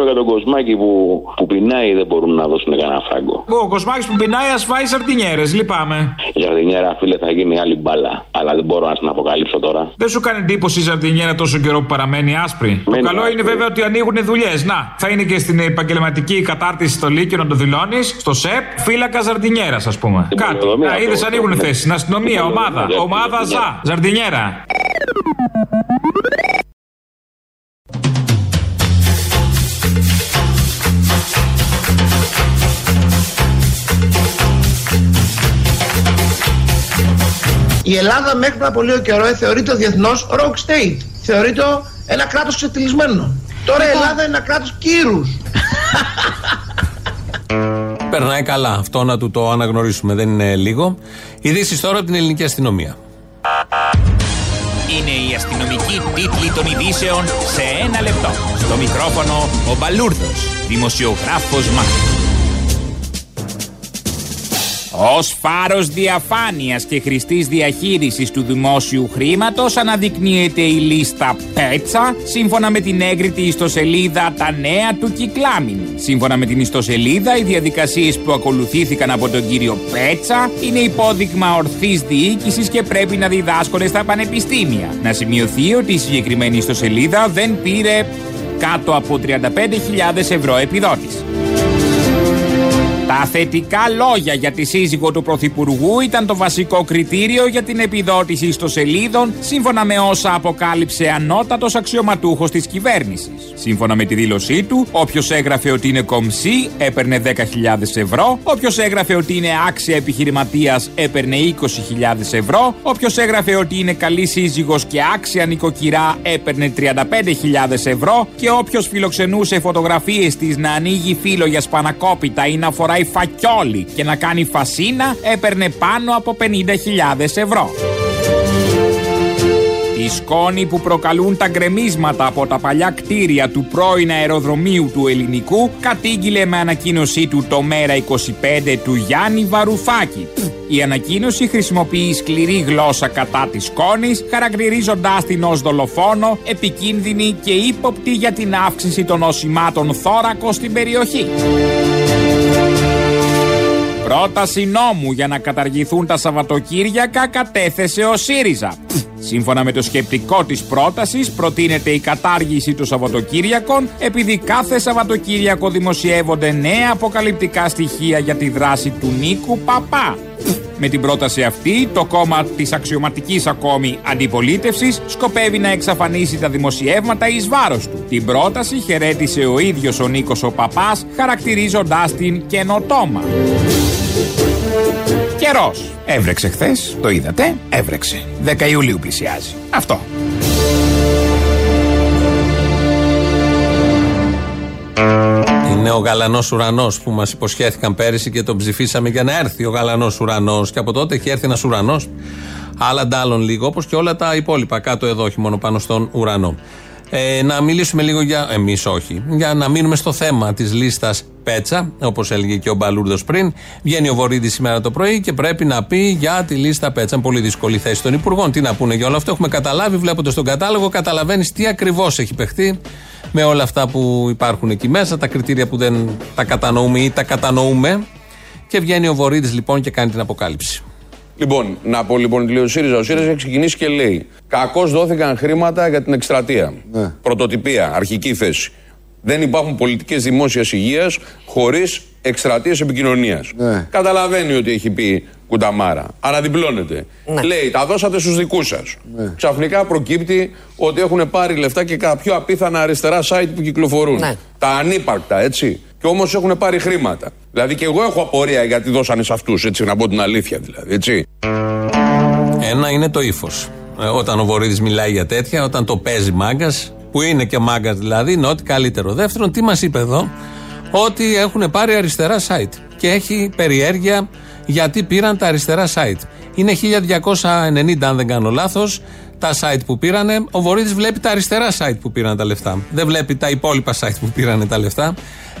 [SPEAKER 27] Μόνο για τον κοσμάκι που, που πεινάει δεν μπορούν να δώσουν κανένα φράγκο.
[SPEAKER 24] Ο κοσμάκι που πεινάει ας φάει σαρτινιέρες, λυπάμαι.
[SPEAKER 27] Η ζαρδινιέρα, φίλε, θα γίνει άλλη μπάλα. Αλλά δεν μπορώ να την αποκαλύψω τώρα.
[SPEAKER 24] Δεν σου κάνει εντύπωση η ζαρτινιέρα τόσο καιρό που παραμένει άσπρη; Το καλό είναι βέβαια ότι ανοίγουν δουλειές. Να, θα είναι και στην επαγγελματική κατάρτιση στο Λύκειο να το δηλώνεις, στο ΣΕΠ, φύλακα ζαρτινιέρα, ας πούμε. Κάτι. Να είδες ανοίγουν θέσεις. Στην αστυνομία, ομάδα. Ομάδα ΖΑ. Ζαρτινιέρα.
[SPEAKER 1] Η Ελλάδα μέχρι πριν από λίγο καιρό ε, θεωρείται διεθνώ rogue state. Θεωρείται ένα κράτος ξετυλισμένο. Τώρα η Ελλάδα είναι ένα κράτος κύρους.
[SPEAKER 3] Περνάει καλά. Αυτό να του το αναγνωρίσουμε. Δεν είναι λίγο. Ειδήσεις τώρα από την ελληνική αστυνομία.
[SPEAKER 28] Είναι η αστυνομική τίτλη των ειδήσεων σε ένα λεπτό. Στο μικρόφωνο ο Μπαλούρδος, δημοσιογράφος Μάρκος. Ως φάρος διαφάνειας και χρηστής διαχείρισης του δημόσιου χρήματος αναδεικνύεται η λίστα Πέτσα σύμφωνα με την έγκριτη ιστοσελίδα Τα Νέα του Κυκλάμιν. Σύμφωνα με την ιστοσελίδα, οι διαδικασίες που ακολουθήθηκαν από τον κύριο Πέτσα είναι υπόδειγμα ορθής διοίκησης και πρέπει να διδάσκονται στα πανεπιστήμια. Να σημειωθεί ότι η συγκεκριμένη ιστοσελίδα δεν πήρε κάτω από 35.000 ευρώ επιδότηση. Τα θετικά λόγια για τη σύζυγο του Πρωθυπουργού ήταν το βασικό κριτήριο για την επιδότηση ιστοσελίδων, σύμφωνα με όσα αποκάλυψε ανώτατος αξιωματούχος της κυβέρνησης. Σύμφωνα με τη δήλωσή του, όποιος έγραφε ότι είναι κομψή έπαιρνε 10.000 ευρώ, όποιος έγραφε ότι είναι άξια επιχειρηματίας έπαιρνε 20.000 ευρώ, όποιος έγραφε ότι είναι καλή σύζυγος και άξια νοικοκυρά έπαιρνε 35.000 ευρώ. Και όποιος φιλοξενούσε φωτογραφίες της να ανοίγει φύλλο για σπανακόπιτα ή να φοράει φακιόλι και να κάνει φασίνα έπαιρνε πάνω από 50.000 ευρώ. Οι σκόνοι που προκαλούν τα γκρεμίσματα από τα παλιά κτίρια του πρώην αεροδρομίου του ελληνικού κατήγγειλε με ανακοίνωσή του το μέρα 25 του Γιάννη Βαρουφάκη. Η ανακοίνωση χρησιμοποιεί σκληρή γλώσσα κατά της σκόνης, χαρακτηρίζοντάς την ως δολοφόνο, επικίνδυνη και ύποπτη για την αύξηση των νοσημάτων θώρακος στην περιοχή. Πρόταση νόμου για να καταργηθούν τα Σαββατοκύριακα κατέθεσε ο ΣΥΡΙΖΑ. Σύμφωνα με το σκεπτικό της πρότασης προτείνεται η κατάργηση των Σαββατοκύριακων επειδή κάθε Σαββατοκύριακο δημοσιεύονται νέα αποκαλυπτικά στοιχεία για τη δράση του Νίκου Παπά. Με την πρόταση αυτή, το κόμμα της αξιωματικής ακόμη αντιπολίτευσης σκοπεύει να εξαφανίσει τα δημοσιεύματα εις βάρος του. Την πρόταση χαιρέτησε ο ίδιος ο Νίκος ο Παπάς, χαρακτηρίζοντάς την καινοτόμα. Καιρός. Έβρεξε χθες, το είδατε. Έβρεξε. 10 Ιουλίου πλησιάζει. Αυτό.
[SPEAKER 3] Είναι ο γαλανός ουρανός που μας υποσχέθηκαν πέρυσι και τον ψηφίσαμε για να έρθει ο γαλανός ουρανός. Και από τότε έχει έρθει ένας ουρανός, άλλα ντάλλον λίγο, όπως και όλα τα υπόλοιπα κάτω εδώ, όχι μόνο πάνω στον ουρανό. Ε, να μιλήσουμε λίγο για. Εμείς όχι. Για να μείνουμε στο θέμα της λίστας Πέτσα, όπως έλεγε και ο Μπαλούρδος πριν. Βγαίνει ο Βορύδης σήμερα το πρωί και πρέπει να πει για τη λίστα Πέτσα. Είναι πολύ δύσκολη θέση των Υπουργών. Τι να πούνε για όλο αυτό. Έχουμε καταλάβει, βλέποντας τον κατάλογο, καταλαβαίνεις τι ακριβώς έχει παιχτεί με όλα αυτά που υπάρχουν εκεί μέσα, τα κριτήρια που δεν τα κατανοούμε ή τα κατανοούμε. Και βγαίνει ο Βορύδης λοιπόν και κάνει την αποκάλυψη.
[SPEAKER 29] Λοιπόν, να πω λοιπόν τη λέει ο ΣΥΡΙΖΑ. Ο ΣΥΡΙΖΑ έχει ξεκινήσει και λέει: Κακώς δόθηκαν χρήματα για την εκστρατεία.
[SPEAKER 30] Ναι.
[SPEAKER 29] Πρωτοτυπία, αρχική θέση. Δεν υπάρχουν πολιτικές δημόσιας υγείας χωρίς εκστρατείες επικοινωνίας.
[SPEAKER 30] Ναι.
[SPEAKER 29] Καταλαβαίνει ότι έχει πει κουνταμάρα. Αναδιπλώνεται. Λέει: Τα δώσατε στους δικούς σας.
[SPEAKER 30] Ναι.
[SPEAKER 29] Ξαφνικά προκύπτει ότι έχουν πάρει λεφτά και κάποια πιο απίθανα αριστερά site που κυκλοφορούν.
[SPEAKER 30] Ναι.
[SPEAKER 29] Τα ανύπαρκτα, έτσι. Και όμως έχουν πάρει χρήματα. Δηλαδή και εγώ έχω απορία γιατί δώσανε σε αυτούς, έτσι, να πω την αλήθεια δηλαδή, έτσι.
[SPEAKER 3] Ένα είναι το ύφος. όταν ο Βορύδης μιλάει για τέτοια, όταν το παίζει μάγκας, που είναι και μάγκας δηλαδή, είναι ό,τι καλύτερο. Δεύτερον, τι μας είπε εδώ, ότι έχουν πάρει αριστερά site. Και έχει περιέργεια γιατί πήραν τα αριστερά site. Είναι 1290, αν δεν κάνω λάθος, τα site που πήρανε. Ο Βορύδης βλέπει τα αριστερά site που πήραν τα λεφτά. Δεν βλέπει τα υπόλοιπα site που πήρανε τα λεφτά.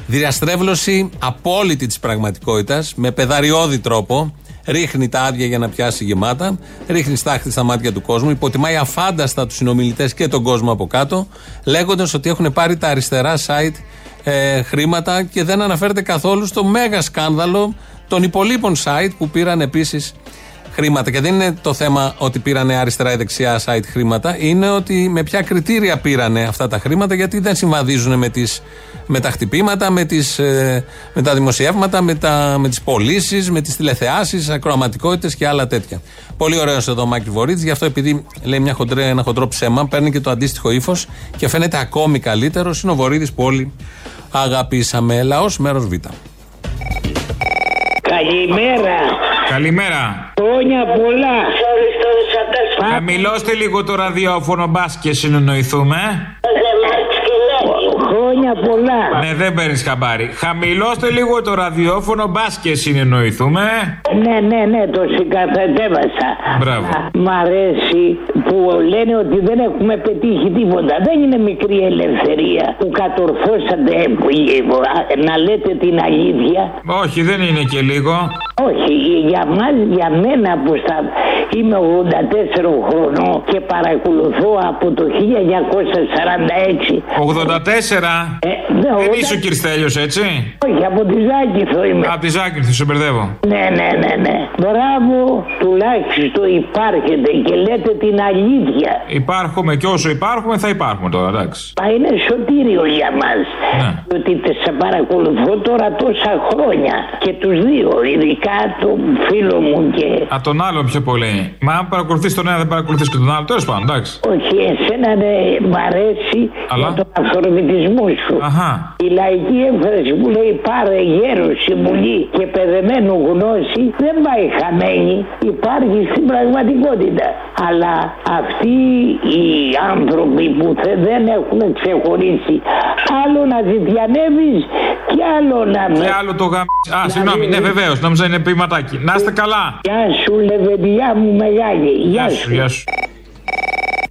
[SPEAKER 3] Διαστρέβλωση απόλυτη της πραγματικότητας, με πεδαριώδη τρόπο. Ρίχνει τα άδεια για να πιάσει γεμάτα. Ρίχνει στάχτη στα μάτια του κόσμου. Υποτιμάει αφάνταστα τους συνομιλητές και τον κόσμο από κάτω. Λέγοντας ότι έχουν πάρει τα αριστερά site ε, χρήματα και δεν αναφέρεται καθόλου στο μέγα σκάνδαλο των υπολείπων site που πήραν επίσης χρήματα. Και δεν είναι το θέμα ότι πήραν αριστερά ή δεξιά site χρήματα, είναι ότι με ποια κριτήρια πήραν αυτά τα χρήματα, γιατί δεν συμβαδίζουν με, τις, με τα χτυπήματα, με, τις, ε, με τα δημοσιεύματα, με, τα, με τις πωλήσεις, με τις τηλεθεάσεις, ακροαματικότητες και άλλα τέτοια. Πολύ ωραίος εδώ ο Μάκη Βορύτης, γι' αυτό επειδή λέει μια χοντρέ, ένα χοντρό ψέμα, παίρνει και το αντίστοιχο ύφος και φαίνεται ακόμη καλύτερος. Είναι ο Βορύδης που όλοι αγαπήσαμε. Λαός μέρος Β.
[SPEAKER 31] Καλημέρα.
[SPEAKER 24] Καλημέρα.
[SPEAKER 31] Χρόνια πολλά.
[SPEAKER 24] Χαμηλώστε λίγο το ραδιόφωνο, μπας και συνεννοηθούμε.
[SPEAKER 30] Χρόνια πολλά.
[SPEAKER 24] Ναι, δεν παίρνεις χαμπάρι. Χαμηλώστε λίγο το ραδιόφωνο, μπας και συνεννοηθούμε.
[SPEAKER 30] Ναι, ναι, ναι, το συγκατατέβασα.
[SPEAKER 24] Μπράβο.
[SPEAKER 30] Μ' αρέσει που λένε ότι δεν έχουμε πετύχει τίποτα. Δεν είναι μικρή ελευθερία που κατορθώσατε ε, να λέτε την αλήθεια.
[SPEAKER 24] Όχι, δεν είναι και λίγο.
[SPEAKER 30] Όχι, για μας, για μένα που στα... είμαι 84 χρονών και παρακολουθώ από το 1946.
[SPEAKER 24] 84.
[SPEAKER 30] Ε,
[SPEAKER 24] δεν είσαι ο Κυριστέλιος, έτσι;
[SPEAKER 30] Όχι, από τη Ζάκηθο είμαι.
[SPEAKER 24] Από τη Ζάκηθο, σε μπερδεύω.
[SPEAKER 30] Ναι, ναι, ναι, ναι. Μπράβο, τουλάχιστον υπάρχετε και λέτε την αλήθεια.
[SPEAKER 24] Υπάρχουμε και όσο υπάρχουμε θα υπάρχουμε τώρα, εντάξει.
[SPEAKER 30] Μα είναι σωτήριο για μας.
[SPEAKER 24] Ναι.
[SPEAKER 30] Ότι τε- σε παρακολουθώ τώρα τόσα χρόνια και τους δύο, ειδικά τον φίλο μου και...
[SPEAKER 24] Α, τον άλλο πιο πολύ. Μα αν παρακολουθείς τον ένα, δεν παρακολουθείς και τον άλλο. Τέλος πάντων, εντάξει.
[SPEAKER 30] Όχι, εσένα ναι, μ' αρέσει
[SPEAKER 24] Αλλά;
[SPEAKER 30] για τον αυθορμητισμό σου.
[SPEAKER 24] Αχα.
[SPEAKER 30] Η λαϊκή έμφαση που λέει πάρε γέρο συμβουλή και παιδεμένου γνώση δεν πάει χαμένη. Υπάρχει στην πραγματικότητα. Αλλά αυτοί οι άνθρωποι που θε- δεν έχουν ξεχωρίσει άλλο να ζητιανεύεις και άλλο να με...
[SPEAKER 24] Και άλλο το γαμ. Α, συγγνώμη, ναι, βεβαίως. Νόμιζα είναι ποιηματάκι. Να είστε καλά.
[SPEAKER 30] Γεια σου λεβεντιά μου μεγάλη. Γεια
[SPEAKER 24] Γεια
[SPEAKER 30] σου.
[SPEAKER 24] σου, γεια σου.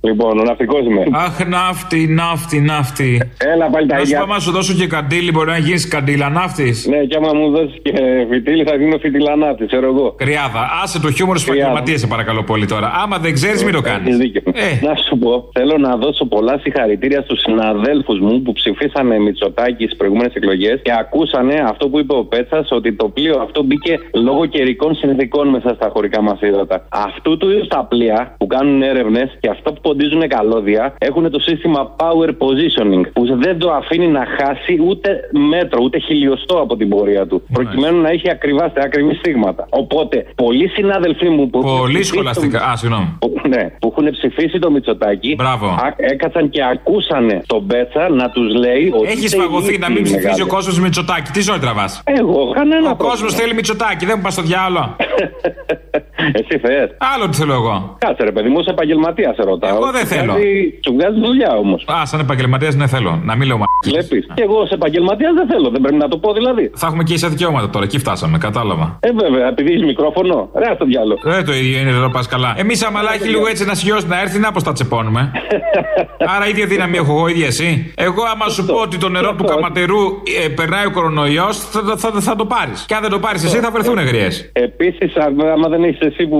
[SPEAKER 31] Λοιπόν, ο ναυτικός είμαι.
[SPEAKER 24] Αχ, ναύτη, ναύτη, ναύτη.
[SPEAKER 31] Έλα πάλι τα
[SPEAKER 24] Να σου
[SPEAKER 31] ίδια.
[SPEAKER 24] πω, άμα σου δώσω και καντήλι, μπορεί να γίνεις καντήλα ναύτης.
[SPEAKER 31] Ναι, και άμα μου δώσεις και φιτίλι, θα δίνω φιτιλανάτη, ξέρω εγώ.
[SPEAKER 24] Κρυάδα. Άσε το χιούμορ στου επαγγελματίε, σε παρακαλώ πολύ τώρα. Άμα δεν ξέρεις, μην το κάνει.
[SPEAKER 31] Έχεις δίκιο. Να σου πω, θέλω να δώσω πολλά συγχαρητήρια στους συναδέλφους μου που ψηφίσανε Μητσοτάκη στις προηγούμενες εκλογές και ακούσανε αυτό που είπε ο Πέτσας ότι το πλοίο αυτό μπήκε λόγω καιρικών συνθηκών μέσα στα χωρικά μας ύδατα. Αυτού του είδους τα πλοία που κάνουν έρευνες και αυτά που ποντίζουν καλώδια έχουν το σύστημα power positioning που δεν το αφήνει να χάσει ούτε μέτρο, ούτε χιλιοστό από την πορεία του. Προκειμένου να έχει ακριβά, ακριβή στίγματα. Οπότε, πολλοί συνάδελφοί μου που.
[SPEAKER 24] Πολύ σχολαστικά. Α, συγγνώμη.
[SPEAKER 31] που, ναι, που έχουν ψηφίσει το Μητσοτάκι.
[SPEAKER 24] Μπράβο.
[SPEAKER 31] α- έκατσαν και ακούσανε τον Πέτσα να τους λέει ότι.
[SPEAKER 24] Έχει
[SPEAKER 31] είστε
[SPEAKER 24] φαγωθεί
[SPEAKER 31] ηλίθιοι,
[SPEAKER 24] να μην ψηφίζει
[SPEAKER 31] μεγάλε.
[SPEAKER 24] ο κόσμος Μητσοτάκη. Τι ζωή τραβάς;
[SPEAKER 31] Εγώ, κανένα
[SPEAKER 24] Ο κόσμος
[SPEAKER 31] πρόβλημα.
[SPEAKER 24] θέλει Μητσοτάκη, δεν μου πας στο διάλογο.
[SPEAKER 31] Εσύ θες.
[SPEAKER 24] Άλλο τι θέλω εγώ.
[SPEAKER 31] Κάτσε ρε παιδί μου, είσαι επαγγελματίας σε ρωτάω.
[SPEAKER 24] Εγώ δεν
[SPEAKER 31] Σου
[SPEAKER 24] θέλω.
[SPEAKER 31] βγάζει- Σου βγάζει δουλειά όμως.
[SPEAKER 24] Α, σαν επαγγελματίας ναι θέλω. Να μην λέω μα.
[SPEAKER 31] Βλέπεις. Και εγώ σε επαγγελματίας δεν θέλω, δεν πρέπει να το πω δηλαδή.
[SPEAKER 24] Θα έχουμε και ίσα δικαιώματα τώρα, εκεί φτάσαμε, κατάλαβα.
[SPEAKER 31] Ε, βέβαια, επειδή έχει μικρόφωνο. Ρε, στο διάλογο.
[SPEAKER 24] Ε, το ίδιο είναι εδώ πας καλά. Εμείς άμα έχει λίγο έτσι να σιώσει να έρθει, να πώς τα τσεπώνουμε. Άρα ίδια δύναμη έχω εγώ, ίδια εσύ. Εγώ άμα σου πω ότι το νερό του καματερού ε, περνάει ο κορονοϊός, θα, θα, θα, θα το πάρεις. Και αν δεν το πάρεις εσύ, θα βρεθούν γριές.
[SPEAKER 31] Επίσης, άμα δεν έχει εσύ που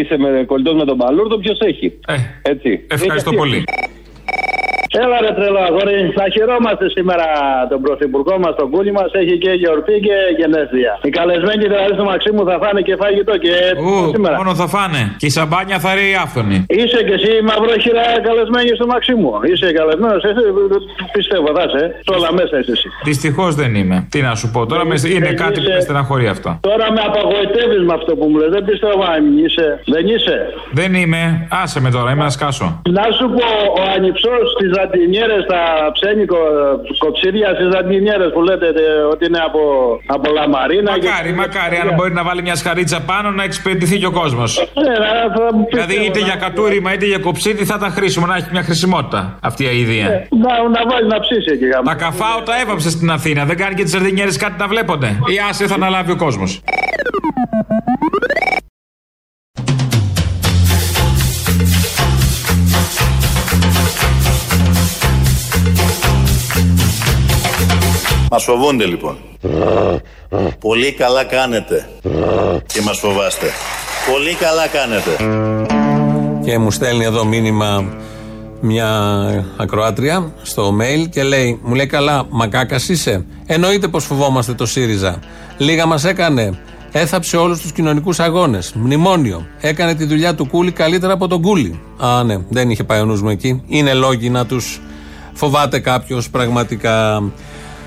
[SPEAKER 31] είσαι με κολλητός με τον Παλούρδο, ποιος έχει; Έτσι.
[SPEAKER 24] Ε, Ευχαριστώ
[SPEAKER 31] Έχει
[SPEAKER 24] πολύ.
[SPEAKER 25] Έλα ρε τρελό αγόρι, θα χαιρόμαστε σήμερα τον πρωθυπουργό μας, τον κούλι μας. Έχει και γιορτή και γενέθλια. Οι καλεσμένοι δηλαδή στο Μαξίμου θα φάνε και φαγητό και
[SPEAKER 24] Ου,
[SPEAKER 25] σήμερα.
[SPEAKER 24] μόνο θα φάνε. Και η σαμπάνια θα ρέει άφθονη.
[SPEAKER 25] Είσαι και εσύ μαυρόχειρα καλεσμένη στο Μαξίμου. Είσαι καλεσμένος, εσύ πιστεύω θα είσαι. Σε όλα μέσα είσαι εσύ.
[SPEAKER 24] Δυστυχώς δεν είμαι. Τι να σου πω τώρα, με- είναι κάτι που με στεναχωρεί αυτό.
[SPEAKER 25] Τώρα με απαγοητεύει με αυτό που μου λες. Δεν πιστεύω αν είσαι. Δεν είσαι.
[SPEAKER 24] Δεν είμαι. Άσε με τώρα, είμαι ένα σκάσο.
[SPEAKER 25] Να σου πω, ο ανυψός στι ζαντινιέρε, τα ψένικο κοψίδια στι ζαντινιέρε που λέτε ε, ότι είναι από, από λαμαρίνα.
[SPEAKER 24] Μακάρι, μακάρι, αν μπορεί να βάλει μια σχαρίτσα πάνω να εξυπηρετηθεί και ο κόσμο.
[SPEAKER 25] Ναι, να, θα
[SPEAKER 24] Δηλαδή είτε για κατούριμα είτε για κοψίδι θα ήταν χρήσιμο να έχει μια χρησιμότητα αυτή η ιδέα.
[SPEAKER 25] Να, να βάλει να ψήσει εκεί. γάμο.
[SPEAKER 24] Τα καφάω τα έβαψε στην Αθήνα. Δεν κάνει και τι σαρδινιέρε κάτι να βλέπονται. Ή άσε θα αναλάβει ο κόσμο.
[SPEAKER 10] Μας φοβούνται λοιπόν. Πολύ καλά κάνετε. Και μας φοβάστε. Πολύ καλά κάνετε.
[SPEAKER 3] Και μου στέλνει εδώ μήνυμα μια ακροάτρια στο mail και λέει: Μου λέει καλά, μακάκας είσαι. Εννοείται πως φοβόμαστε το ΣΥΡΙΖΑ. Λίγα μας έκανε. Έθαψε όλους τους κοινωνικούς αγώνες. Μνημόνιο. Έκανε τη δουλειά του Κούλι καλύτερα από τον Κούλι. Α, ναι, δεν είχε πάει ο νους μου εκεί. Είναι λόγοι να τους φοβάται κάποιος πραγματικά.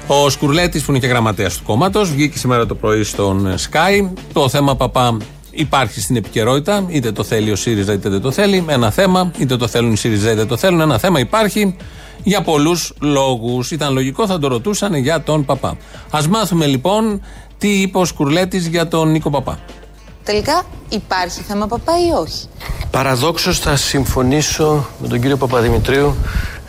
[SPEAKER 3] Ο Σκουρλέτης, που είναι και γραμματέας του κόμματος, βγήκε σήμερα το πρωί στον Sky. Το θέμα Παπά υπάρχει στην επικαιρότητα. Είτε το θέλει ο ΣΥΡΙΖΑ είτε δεν το θέλει. Ένα θέμα. Είτε το θέλουν οι ΣΥΡΙΖΑ είτε το θέλουν. Ένα θέμα υπάρχει για πολλούς λόγους. Ήταν λογικό, θα το ρωτούσαν για τον Παπά. Α μάθουμε λοιπόν τι είπε ο Σκουρλέτης για τον Νίκο Παπά.
[SPEAKER 32] Τελικά υπάρχει θέμα παπά ή όχι; Παραδόξως θα συμφωνήσω με τον κύριο Παπαδημητρίου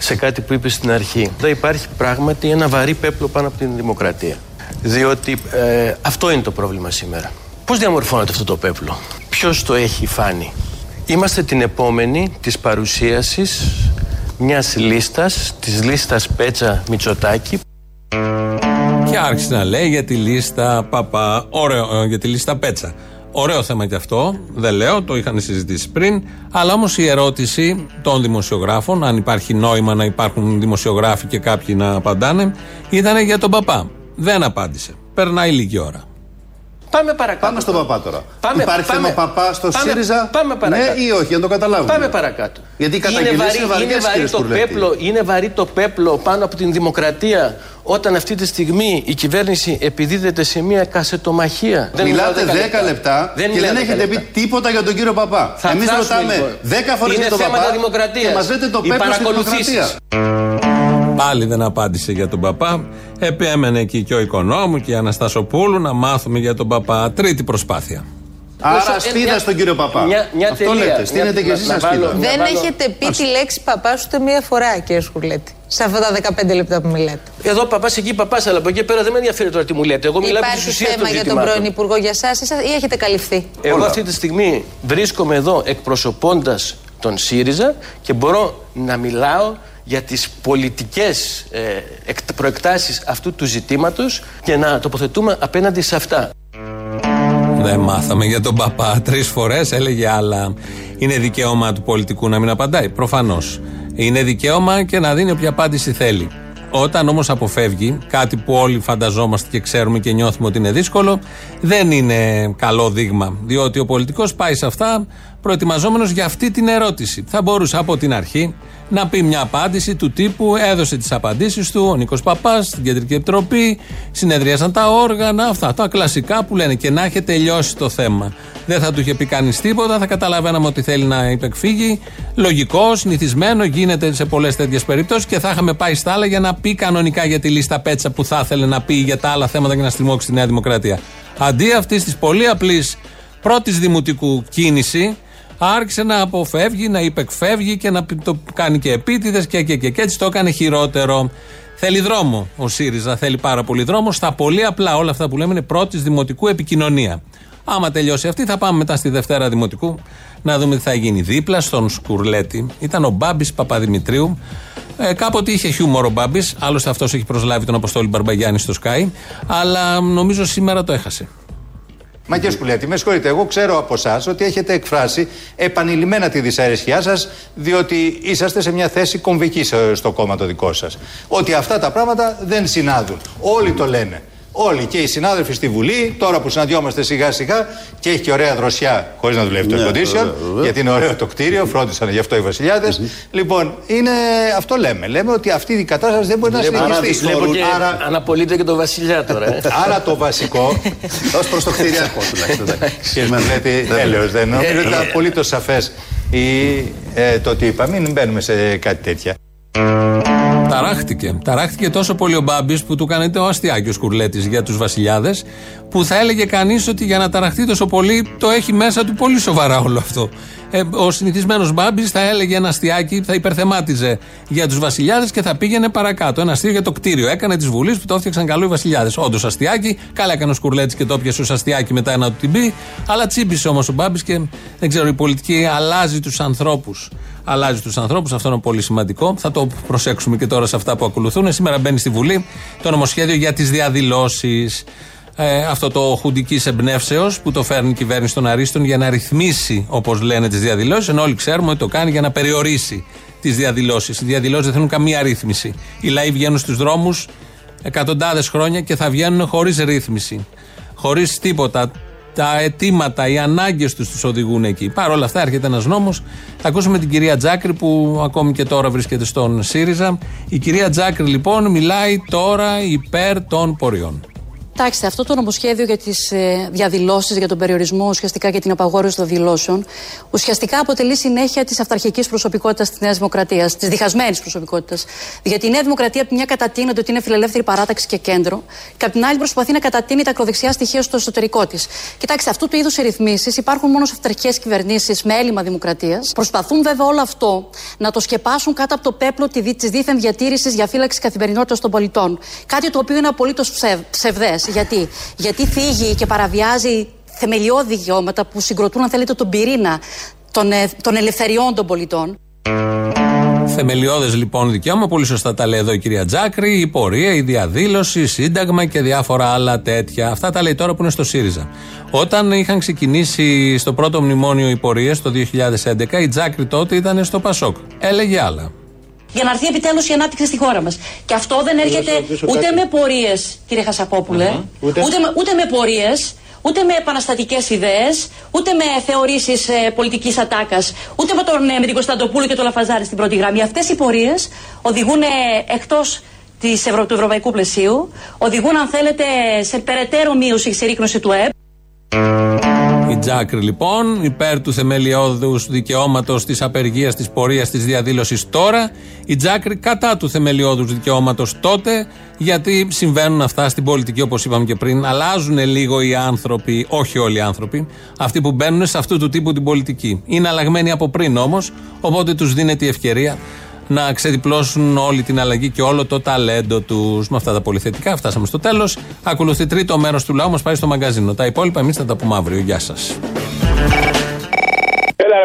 [SPEAKER 32] σε κάτι που είπες στην αρχή. Δεν υπάρχει πράγματι ένα βαρύ πέπλο πάνω από την δημοκρατία. Διότι ε, αυτό είναι το πρόβλημα σήμερα. Πώς διαμορφώνεται αυτό το πέπλο, ποιος το έχει φάνει; Είμαστε την επόμενη της παρουσίασης μιας λίστας, της λίστας Πέτσα Μητσοτάκη.
[SPEAKER 3] Και άρχισε να λέει για τη λίστα Παπα. Ωραίο, ε, για τη λίστα Πέτσα. Ωραίο θέμα και αυτό, δεν λέω, το είχαν συζητήσει πριν. Αλλά όμως η ερώτηση των δημοσιογράφων, αν υπάρχει νόημα να υπάρχουν δημοσιογράφοι και κάποιοι να απαντάνε, ήταν για τον παπά. Δεν απάντησε. Περνάει λίγη ώρα.
[SPEAKER 32] Πάμε παρακάτω.
[SPEAKER 33] Πάμε στον παπά τώρα.
[SPEAKER 32] Πάμε,
[SPEAKER 33] Υπάρχει
[SPEAKER 32] πάμε,
[SPEAKER 33] θέμα παπά στο
[SPEAKER 32] πάμε,
[SPEAKER 33] ΣΥΡΙΖΑ;
[SPEAKER 32] Πάμε παρακάτω.
[SPEAKER 33] Ναι ή όχι, να το καταλάβουμε.
[SPEAKER 32] Πάμε παρακάτω.
[SPEAKER 33] Γιατί οι
[SPEAKER 32] είναι
[SPEAKER 33] καταγγελίες
[SPEAKER 32] βαρύ,
[SPEAKER 33] είναι βαριές,
[SPEAKER 32] είναι, βαρύ
[SPEAKER 33] κύριε
[SPEAKER 32] το
[SPEAKER 33] Σκουρλέτη.
[SPEAKER 32] πέπλο, είναι βαρύ το πέπλο πάνω από την δημοκρατία όταν αυτή τη στιγμή η κυβέρνηση επιδίδεται σε μια κασετομαχία.
[SPEAKER 33] Μιλάτε
[SPEAKER 32] μιλάω
[SPEAKER 33] 10 λεπτά και
[SPEAKER 32] μιλάω
[SPEAKER 33] δεν
[SPEAKER 32] 10
[SPEAKER 33] έχετε πει
[SPEAKER 32] λεπτά.
[SPEAKER 33] τίποτα για τον κύριο Παπά.
[SPEAKER 32] Θα
[SPEAKER 33] Εμείς
[SPEAKER 32] φτάσουμε,
[SPEAKER 33] ρωτάμε
[SPEAKER 32] λοιπόν.
[SPEAKER 33] 10 φορές
[SPEAKER 32] Είναι
[SPEAKER 33] για τον
[SPEAKER 32] θέματα
[SPEAKER 33] Παπά
[SPEAKER 32] δημοκρατίας.
[SPEAKER 33] και μας λέτε το
[SPEAKER 32] Οι
[SPEAKER 33] πέπλο στην
[SPEAKER 32] παρακολουθήσεις.
[SPEAKER 33] δημοκρατία.
[SPEAKER 3] Πάλι δεν απάντησε για τον παπά. Επέμενε εκεί και ο οικονόμου και η Αναστασοπούλου να μάθουμε για τον παπά. Τρίτη προσπάθεια.
[SPEAKER 33] Άρα
[SPEAKER 32] Όσο-
[SPEAKER 33] σπίδα
[SPEAKER 32] μια-
[SPEAKER 33] στον κύριο Παπά.
[SPEAKER 32] μια- μια
[SPEAKER 33] Αυτό
[SPEAKER 32] τελεία.
[SPEAKER 33] λέτε.
[SPEAKER 32] Μια-
[SPEAKER 33] Στείνετε και
[SPEAKER 32] να-
[SPEAKER 33] εσείς
[SPEAKER 32] να
[SPEAKER 33] ασπίδα.
[SPEAKER 32] βάλω-
[SPEAKER 34] Δεν
[SPEAKER 32] βάλω-
[SPEAKER 34] έχετε πει τη λέξη παπά ούτε μία φορά, κύριε Σκουρλέτη. Σε αυτά τα 15 λεπτά που μιλάτε.
[SPEAKER 32] Εδώ παπάς, εκεί παπάς, αλλά από εκεί και πέρα δεν με ενδιαφέρει τώρα τι μου λέτε. Εγώ μιλάω επί τη
[SPEAKER 34] Υπάρχει
[SPEAKER 32] ουσία
[SPEAKER 34] θέμα
[SPEAKER 32] των
[SPEAKER 34] για τον
[SPEAKER 32] ζητημάτων.
[SPEAKER 34] πρώην Υπουργό για εσάς ή έχετε καλυφθεί;
[SPEAKER 32] Εγώ αυτή τη στιγμή βρίσκομαι εδώ εκπροσωπώντας τον ΣΥΡΙΖΑ και μπορώ να μιλάω για τις πολιτικές ε, εκ- προεκτάσεις αυτού του ζητήματος και να τοποθετούμε απέναντι σε αυτά.
[SPEAKER 3] Δεν μάθαμε για τον παπά. Τρεις φορές έλεγε άλλα. Είναι δικαίωμα του πολιτικού να μην απαντάει. Προφανώς. Είναι δικαίωμα και να δίνει όποια απάντηση θέλει. Όταν όμως αποφεύγει κάτι που όλοι φανταζόμαστε και ξέρουμε και νιώθουμε ότι είναι δύσκολο, δεν είναι καλό δείγμα. Διότι ο πολιτικός πάει σε αυτά προετοιμαζόμενος για αυτή την ερώτηση. Θα μπορούσε από την αρχή να πει μια απάντηση του τύπου έδωσε τις απαντήσεις του ο Νίκος Παπάς στην Κεντρική Επιτροπή, συνεδρίασαν τα όργανα, αυτά τα κλασικά που λένε και να έχει τελειώσει το θέμα. Δεν θα του είχε πει κανείς τίποτα, θα καταλαβαίναμε ότι θέλει να υπεκφύγει. Λογικός, συνηθισμένο, γίνεται σε πολλές τέτοιες περιπτώσεις και θα είχαμε πάει στα άλλα για να πει κανονικά για τη λίστα πέτσα που θα ήθελε να πει για τα άλλα θέματα και να στριμώξει τη Νέα Δημοκρατία. Αντί αυτής της πολύ απλής πρώτης δημοτικού κίνηση, άρχισε να αποφεύγει, να υπεκφεύγει και να το κάνει και επίτηδες και, και, και, και έτσι το έκανε χειρότερο. Θέλει δρόμο ο ΣΥΡΙΖΑ, θέλει πάρα πολύ δρόμο. Στα πολύ απλά όλα αυτά που λέμε είναι πρώτης δημοτικού επικοινωνία. Άμα τελειώσει αυτή, θα πάμε μετά στη Δευτέρα Δημοτικού να δούμε τι θα γίνει. Δίπλα στον Σκουρλέτη ήταν ο Μπάμπης Παπαδημητρίου. Ε, κάποτε είχε χιούμορ ο Μπάμπης, άλλωστε αυτός έχει προσλάβει τον Αποστόλη Μπαρμπαγιάννη στο Sky, αλλά νομίζω σήμερα το έχασε.
[SPEAKER 35] Μα κύριε Σκουλέτη, με συγχωρείτε, εγώ ξέρω από εσάς ότι έχετε εκφράσει επανειλημμένα τη δυσαρέσκειά σας, διότι είσαστε σε μια θέση κομβικής σε- στο κόμμα το δικό σας. Ότι αυτά τα πράγματα δεν συνάδουν. Όλοι το λένε. Όλοι και οι συνάδελφοι στη Βουλή, τώρα που συναντιόμαστε σιγά σιγά και έχει και ωραία δροσιά, χωρίς να δουλεύει το
[SPEAKER 33] Ναι,
[SPEAKER 35] air condition,
[SPEAKER 33] βέβαια, βέβαια.
[SPEAKER 35] γιατί είναι ωραίο το κτίριο, φρόντισαν γι' αυτό οι βασιλιάδες. Λοιπόν, είναι, αυτό λέμε. Λέμε ότι αυτή η κατάσταση δεν μπορεί να
[SPEAKER 32] Βλέπω-
[SPEAKER 35] συνεχιστεί.
[SPEAKER 32] Βλέπω και
[SPEAKER 35] Άρα,
[SPEAKER 32] αναπολύτε και τον βασιλιά τώρα. ε.
[SPEAKER 35] Άρα το βασικό, ως προς το κτηριακό τουλάχιστον. Κύριε Μανλέτη, έλεος δεν νομίζω ότι ήταν απολύτως σαφές το ότι είπα. Μην μπαίνουμε σε κάτι τέτοια.
[SPEAKER 3] Ταράχτηκε. Ταράχτηκε τόσο πολύ ο Μπάμπης που του έκανε το αστιάκι ο Σκουρλέτης για τους βασιλιάδες, που θα έλεγε κανείς ότι για να ταραχτεί τόσο πολύ το έχει μέσα του πολύ σοβαρά όλο αυτό. Ε, ο συνηθισμένος Μπάμπης θα έλεγε ένα αστιάκι, θα υπερθεμάτιζε για τους βασιλιάδες και θα πήγαινε παρακάτω. Ένα αστείο για το κτίριο. Έκανε τη Βουλής που το έφτιαξαν καλό οι βασιλιάδες. Όντως αστιάκι, καλά έκανε ο Σκουρλέτης και το πιασε ως αστιάκι μετά ένα του την πει. Αλλά τσίμπησε όμως ο Μπάμπης και δεν ξέρω, η πολιτική αλλάζει τους ανθρώπους. Αλλάζει τους ανθρώπους, αυτό είναι πολύ σημαντικό. Θα το προσέξουμε και τώρα σε αυτά που ακολουθούν. Σήμερα μπαίνει στη Βουλή το νομοσχέδιο για τις διαδηλώσεις. Ε, αυτό το χουντικής εμπνεύσεως που το φέρνει η κυβέρνηση των Αρίστων για να ρυθμίσει, όπως λένε, τις διαδηλώσεις. Ενώ όλοι ξέρουμε ότι το κάνει για να περιορίσει τις διαδηλώσεις. Οι διαδηλώσεις δεν θέλουν καμία ρύθμιση. Οι λαοί βγαίνουν στους δρόμους εκατοντάδες χρόνια και θα βγαίνουν χωρίς ρύθμιση. Χωρίς τίποτα. Τα αιτήματα, οι ανάγκες τους τους οδηγούν εκεί. Παρ' όλα αυτά, έρχεται ένας νόμος. Θα ακούσουμε την κυρία Τζάκρη που ακόμη και τώρα βρίσκεται στον ΣΥΡΙΖΑ. Η κυρία Τζάκρη λοιπόν μιλάει τώρα υπέρ των ποριών.
[SPEAKER 36] Κοιτάξτε, αυτό το νομοσχέδιο για τις ε, διαδηλώσεις, για τον περιορισμό, ουσιαστικά για την απαγόρευση των δηλώσεων, ουσιαστικά αποτελεί συνέχεια της αυταρχικής προσωπικότητας της Νέας Δημοκρατίας, της διχασμένης προσωπικότητας. Γιατί η Νέα Δημοκρατία από τη μια κατατείνεται ότι είναι φιλελεύθερη παράταξη και κέντρο, και από την άλλη προσπαθεί να κατατείνει τα ακροδεξιά στοιχεία στο εσωτερικό της. Κοιτάξτε, αυτού του είδους οι ρυθμίσεις υπάρχουν μόνο σε αυταρχικές κυβερνήσεις με έλλειμμα δημοκρατίας. Προσπαθούν βέβαια όλο αυτό να το σκεπάσουν κάτω από το πέπλο τη δίθεν διατήρησης για φύλαξη καθημερινότητας των πολιτών. Κάτι το οποίο είναι απολύτως ψευδές. Γιατί; Γιατί θίγει και παραβιάζει θεμελιώδη δικαιώματα που συγκροτούν, αν θέλετε, τον πυρήνα των, ε, των ελευθεριών των πολιτών.
[SPEAKER 3] Θεμελιώδες λοιπόν δικαίωμα, πολύ σωστά τα λέει εδώ η κυρία Τζάκρη, η πορεία, η διαδήλωση, η σύνταγμα και διάφορα άλλα τέτοια. Αυτά τα λέει τώρα που είναι στο ΣΥΡΙΖΑ. Όταν είχαν ξεκινήσει στο πρώτο μνημόνιο οι πορείες το 2011, η Τζάκρη τότε ήταν στο Πασόκ. Έλεγε άλλα
[SPEAKER 36] για να έρθει επιτέλους η ανάπτυξη στη χώρα μας. Και αυτό δεν έρχεται ούτε με πορείες, κύριε Χασαπόπουλε, ούτε... με, ούτε με πορείες, ούτε με επαναστατικές ιδέες, ούτε με θεωρήσεις ε, πολιτικής ατάκας, ούτε με, τον, ε, με την Κωνσταντοπούλου και τον Λαφαζάρη στην πρώτη γραμμή. Αυτές οι πορείες οδηγούν ε, εκτός Ευρω... του ευρωπαϊκού πλαισίου, οδηγούν, αν θέλετε, σε περαιτέρω μείωση και συρρήκνωση του ΕΠ.
[SPEAKER 3] Η Τζάκρη λοιπόν, υπέρ τους θεμελιώδους δικαιώματος της απεργίας, της πορείας, της διαδήλωσης τώρα. Η Τζάκρη κατά του θεμελιώδους δικαιώματος τότε, γιατί συμβαίνουν αυτά στην πολιτική όπως είπαμε και πριν. Αλλάζουν λίγο οι άνθρωποι, όχι όλοι οι άνθρωποι, αυτοί που μπαίνουν σε αυτού του τύπου την πολιτική. Είναι αλλαγμένοι από πριν όμως, οπότε τους δίνεται η ευκαιρία να ξεδιπλώσουν όλη την αλλαγή και όλο το ταλέντο τους. Με αυτά τα πολυθετικά φτάσαμε στο τέλος. Ακολουθεί τρίτο μέρος του λαού, μας πάει στο μαγκαζίνο. Τα υπόλοιπα εμείς θα τα πούμε αύριο. Γεια σας.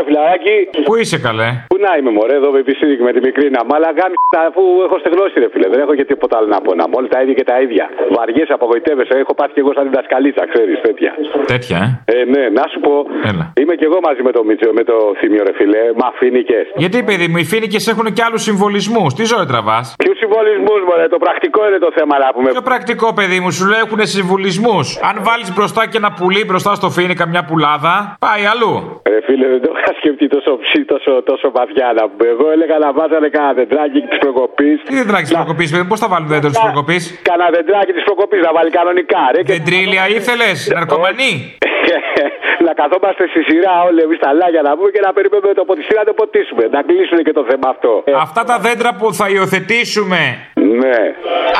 [SPEAKER 37] Έλα, ρε φιλαράκι.
[SPEAKER 24] Πού είσαι καλέ;
[SPEAKER 37] Πού να είμαι, μωρέ, εδώ με με τη μικρή να μάλα γάμι αφού έχω στεγνώσει, ρε φίλε. Δεν έχω και τίποτα άλλο να πω. Να μόλι τα ίδια και τα ίδια. Βαριέ, απογοητεύεσαι. Έχω πάθει και εγώ σαν διδασκαλίτσα, ξέρεις τέτοια.
[SPEAKER 24] Τέτοια,
[SPEAKER 37] ε; ε ναι, να σου πω.
[SPEAKER 24] Έλα.
[SPEAKER 37] Είμαι και εγώ μαζί με το Μίτσο, με το θύμιο, ρε φίλε. Μα φίνικε.
[SPEAKER 24] Γιατί, παιδί μου, οι φίνικε έχουν και άλλους συμβολισμούς. Τι ζωή τραβάς;
[SPEAKER 37] Ποιους συμβολισμούς, μωρέ, το πρακτικό είναι το θέμα να πούμε.
[SPEAKER 24] Ποιο πρακτικό, παιδί μου, σου λέει έχουν συμβολισμούς. Αν βάλεις μπροστά και ένα πουλί μπροστά στο φίνικα μια πουλάδα, πάει αλλού.
[SPEAKER 37] Ρε φίλε, δεν το είχα σκεφτεί τόσο ψή, τόσο, τόσο βαθιά να πούμε. Εγώ έλεγα να βάζανε κανένα δεντράκι της προκοπής.
[SPEAKER 24] Τι δεντράκι της προκοπής, παιδί, πώς θα βάλουν δέντρο της προκοπής;
[SPEAKER 37] Κανένα δεντράκι της προκοπής να βάλει κανονικά, ρε.
[SPEAKER 24] Δεντρίλια ήθελες, ναρκωμανή;
[SPEAKER 37] να καθόμαστε στη σειρά όλοι εμείς τα λάγια να πούμε και να περιμένουμε το ποτιστή να το ποτίσουμε. Να κλείσουν και το θέμα αυτό.
[SPEAKER 24] Αυτά τα δέντρα που θα υιοθετήσουμε.
[SPEAKER 37] Ναι.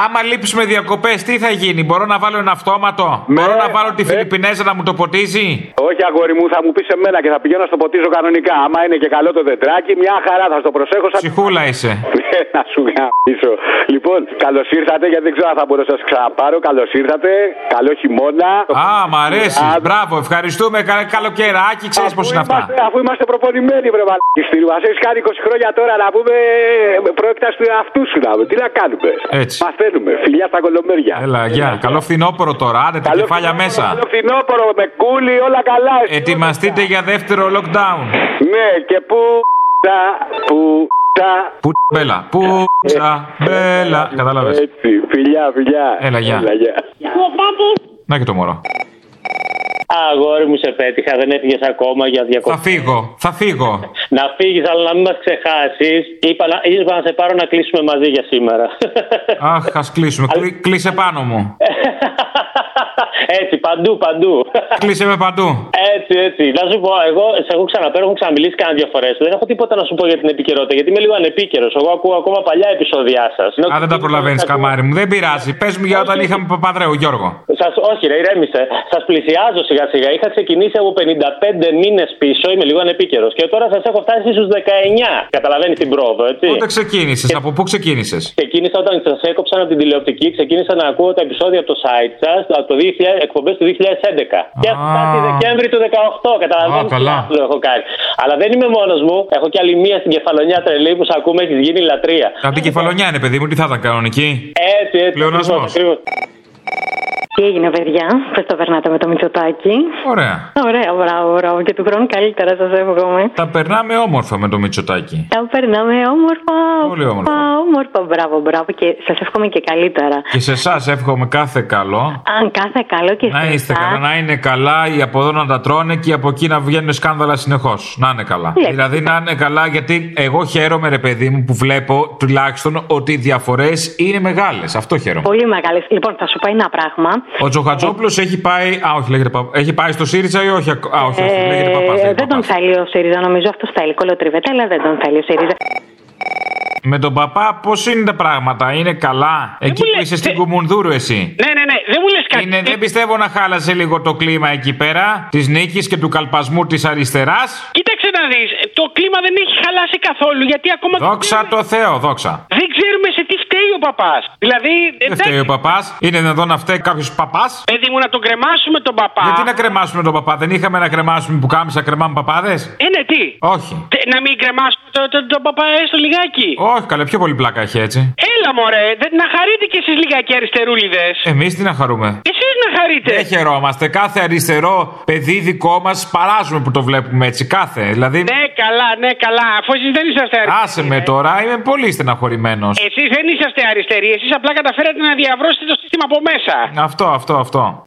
[SPEAKER 24] Άμα λείψουμε διακοπές, τι θα γίνει, μπορώ να βάλω ένα αυτόματο; Ναι. Μπορώ να βάλω τη Φιλιππινέζα να μου το ποτίζει;
[SPEAKER 37] Όχι, αγόρι μου, θα μου πεις εμένα και θα πηγαίνω να στο ποτίζω κανονικά. Άμα είναι και καλό το δεντράκι, μια χαρά θα στο προσέχω. Σαν...
[SPEAKER 24] Ψυχούλα είσαι.
[SPEAKER 37] Ναι, να σου γαμίσω. Λοιπόν, καλώς ήρθατε, γιατί δεν ξέρω αν θα μπορώ να σας ξαναπάρω. Καλώς ήρθατε. Καλό χειμώνα.
[SPEAKER 24] Α, μ' αρέσει. Μπράβο, ευχαριστούμε. Καλοκαιράκι, ξέρεις πώς είναι αυτά.
[SPEAKER 37] Αφού είμαστε προπονημένοι, βρε Μαλκιστήρι. Μα έχεις κάνει 20 χρόνια τώρα να πούμε πρόκειται του εαυτού σου να Τι να κάνουμε.
[SPEAKER 24] Έτσι.
[SPEAKER 37] Μαθαίνουμε. Φιλιά στα κολομέρια.
[SPEAKER 24] Έλα, γεια. Καλό φθινόπωρο τώρα. Άντε τα κεφάλια μέσα.
[SPEAKER 37] Καλό φθινόπωρο με κούλι, όλα καλά.
[SPEAKER 24] Ετοιμαστείτε για δεύτερο lockdown.
[SPEAKER 37] Ναι, και πού. Πού.
[SPEAKER 24] Πού μπέλα, πού μπέλα. Κατάλαβες.
[SPEAKER 37] Έτσι, φιλιά, φιλιά.
[SPEAKER 24] Έλα, γεια. Να και το μωρό.
[SPEAKER 38] Αγόρι μου σε πέτυχα, δεν έφυγες ακόμα για διακοπή.
[SPEAKER 24] Θα φύγω, θα φύγω.
[SPEAKER 38] να φύγεις, αλλά να μην μας ξεχάσεις. Είπα, να, είπα να σε πάρω να κλείσουμε μαζί για σήμερα.
[SPEAKER 24] Αχ, ας κλείσουμε. Κλείσε πάνω μου.
[SPEAKER 38] Έτσι, παντού, παντού.
[SPEAKER 24] Κλείσε με παντού.
[SPEAKER 38] Έτσι, έτσι. Να σου πω, εγώ σε έχω ξαναπέρω, έχω ξαναμιλήσει κανένα δύο φορές. Δεν έχω τίποτα να σου πω για την επικαιρότητα, γιατί είμαι λίγο ανεπίκαιρος. Εγώ ακούω ακόμα παλιά επεισόδια σας.
[SPEAKER 24] Α, δεν τα προλαβαίνεις, καμάρι μου. Δεν πειράζει. Πες μου για όταν είχαμε Παπαδρέου, Γιώργο.
[SPEAKER 38] Σας, όχι, ρε, ηρέμησε. Σας πλησιάζω σιγά σιγά. Είχα ξεκινήσει από 55 μήνες πίσω, είμαι λίγο ανεπίκαιρος. Και τώρα σας έχω φτάσει στους 19. Καταλαβαίνεις την πρόοδο, έτσι.
[SPEAKER 24] Πότε ξεκίνησες, και... από πού ξεκίνησες;
[SPEAKER 38] Ξεκίνησα όταν σας έκοψαν από την τηλεοπτική, ξεκίνησα να ακούω τα επεισόδια από το site σας, από το 2000, εκπομπές του 2011. Και φτάσει Δεκέμβρη του 2018. Καταλαβαίνετε τι το έχω κάνει. Αλλά δεν είμαι μόνος μου. Έχω κι άλλη μία στην κεφαλονιά τρελή που σα ακούμε, έχει γίνει λατρεία.
[SPEAKER 24] Από την κεφαλονιά είναι, παιδί μου, τι θα ήταν κανονική;
[SPEAKER 38] Έτσι, έτσι.
[SPEAKER 24] Πλεονασμός.
[SPEAKER 26] Τι έγινε, παιδιά, πώς το περνάτε με το Μητσοτάκι;
[SPEAKER 24] Ωραία.
[SPEAKER 26] Ωραία, μπράβο, μπράβο. Και του χρόνου καλύτερα, σας εύχομαι.
[SPEAKER 24] Τα περνάμε όμορφα με το Μητσοτάκι.
[SPEAKER 26] Τα περνάμε όμορφα.
[SPEAKER 24] Πολύ όμορφα.
[SPEAKER 26] Όμορφα, μπράβο, μπράβο. Και σας εύχομαι και καλύτερα.
[SPEAKER 24] Και σε εσάς εύχομαι κάθε καλό.
[SPEAKER 26] Αν κάθε καλό και
[SPEAKER 24] να
[SPEAKER 26] σε
[SPEAKER 24] είστε
[SPEAKER 26] εσάς.
[SPEAKER 24] καλά, να είναι καλά, οι από εδώ να τα τρώνε και από εκεί να βγαίνουν σκάνδαλα συνεχώς. Να είναι καλά.
[SPEAKER 26] Λέτε.
[SPEAKER 24] Δηλαδή να είναι καλά, γιατί εγώ χαίρομαι, ρε παιδί μου, που βλέπω τουλάχιστον ότι οι διαφορές είναι μεγάλες. Αυτό χαίρομαι.
[SPEAKER 26] Πολύ μεγάλες. Λοιπόν, θα σου πω ένα πράγμα.
[SPEAKER 24] Ο Τζοχατζόπουλος έχει πάει. Α, όχι, λέγεται παπά. Έχει πάει στο ΣΥΡΙΖΑ ή όχι. Α, όχι, όχι λέγεται παπάς.
[SPEAKER 39] Ε, δεν τον θέλει ο ΣΥΡΙΖΑ, νομίζω αυτό θέλει. Κολοτριβέτα, αλλά δεν τον θέλει ο ΣΥΡΙΖΑ.
[SPEAKER 24] Με τον παπά, πώς είναι τα πράγματα, είναι καλά; Εκεί που είσαι στην Κουμουνδούρου, εσύ.
[SPEAKER 25] Ναι, ναι, ναι, δεν μου λες κάτι.
[SPEAKER 24] Είναι, δεν πιστεύω να χάλασε λίγο το κλίμα εκεί πέρα της νίκης και του καλπασμού της αριστεράς.
[SPEAKER 25] Κοίταξε να δεις, το κλίμα δεν έχει χαλάσει καθόλου γιατί ακόμα.
[SPEAKER 24] Δόξα τω Θεώ, δόξα.
[SPEAKER 25] Δεν ξέρουμε σε τι φταίει ο παπάς. Δηλαδή.
[SPEAKER 24] Δεν φταίει ο παπάς. Είναι εδώ να φταίει κάποιος παπάς;
[SPEAKER 25] Παιδί μου, να τον κρεμάσουμε τον παπά.
[SPEAKER 24] Γιατί να κρεμάσουμε τον παπά, δεν είχαμε να κρεμάσουμε που κάμισα κρεμάμε παπάδες;
[SPEAKER 25] Ε, ναι, τι;
[SPEAKER 24] Όχι.
[SPEAKER 25] Τε- Να μην κρεμάσουμε τον το, το παπά έστω λιγάκι.
[SPEAKER 24] Όχι, καλά, πιο πολύ πλάκα έχει έτσι.
[SPEAKER 25] Έλα μωρέ, δε- να χαρείτε κι εσείς λιγάκι αριστερούλιδες.
[SPEAKER 24] Εμείς τι να χαρούμε;
[SPEAKER 25] Εσείς να χαρείτε.
[SPEAKER 24] Δεν χαιρόμαστε. Κάθε αριστερό παιδί δικό μας παράζουμε που το βλέπουμε έτσι. Κάθε. Δηλαδή.
[SPEAKER 25] Ναι, καλά, ναι, καλά. Αφού εσείς δεν είσαστε αριστεροί.
[SPEAKER 24] Άσε με τώρα, είμαι πολύ στεναχωρημένος.
[SPEAKER 25] Εσείς δεν είσαστε αριστεροί. Εσείς απλά καταφέρατε να διαβρώσετε το σύστημα από μέσα.
[SPEAKER 24] Αυτό, αυτό, αυτό.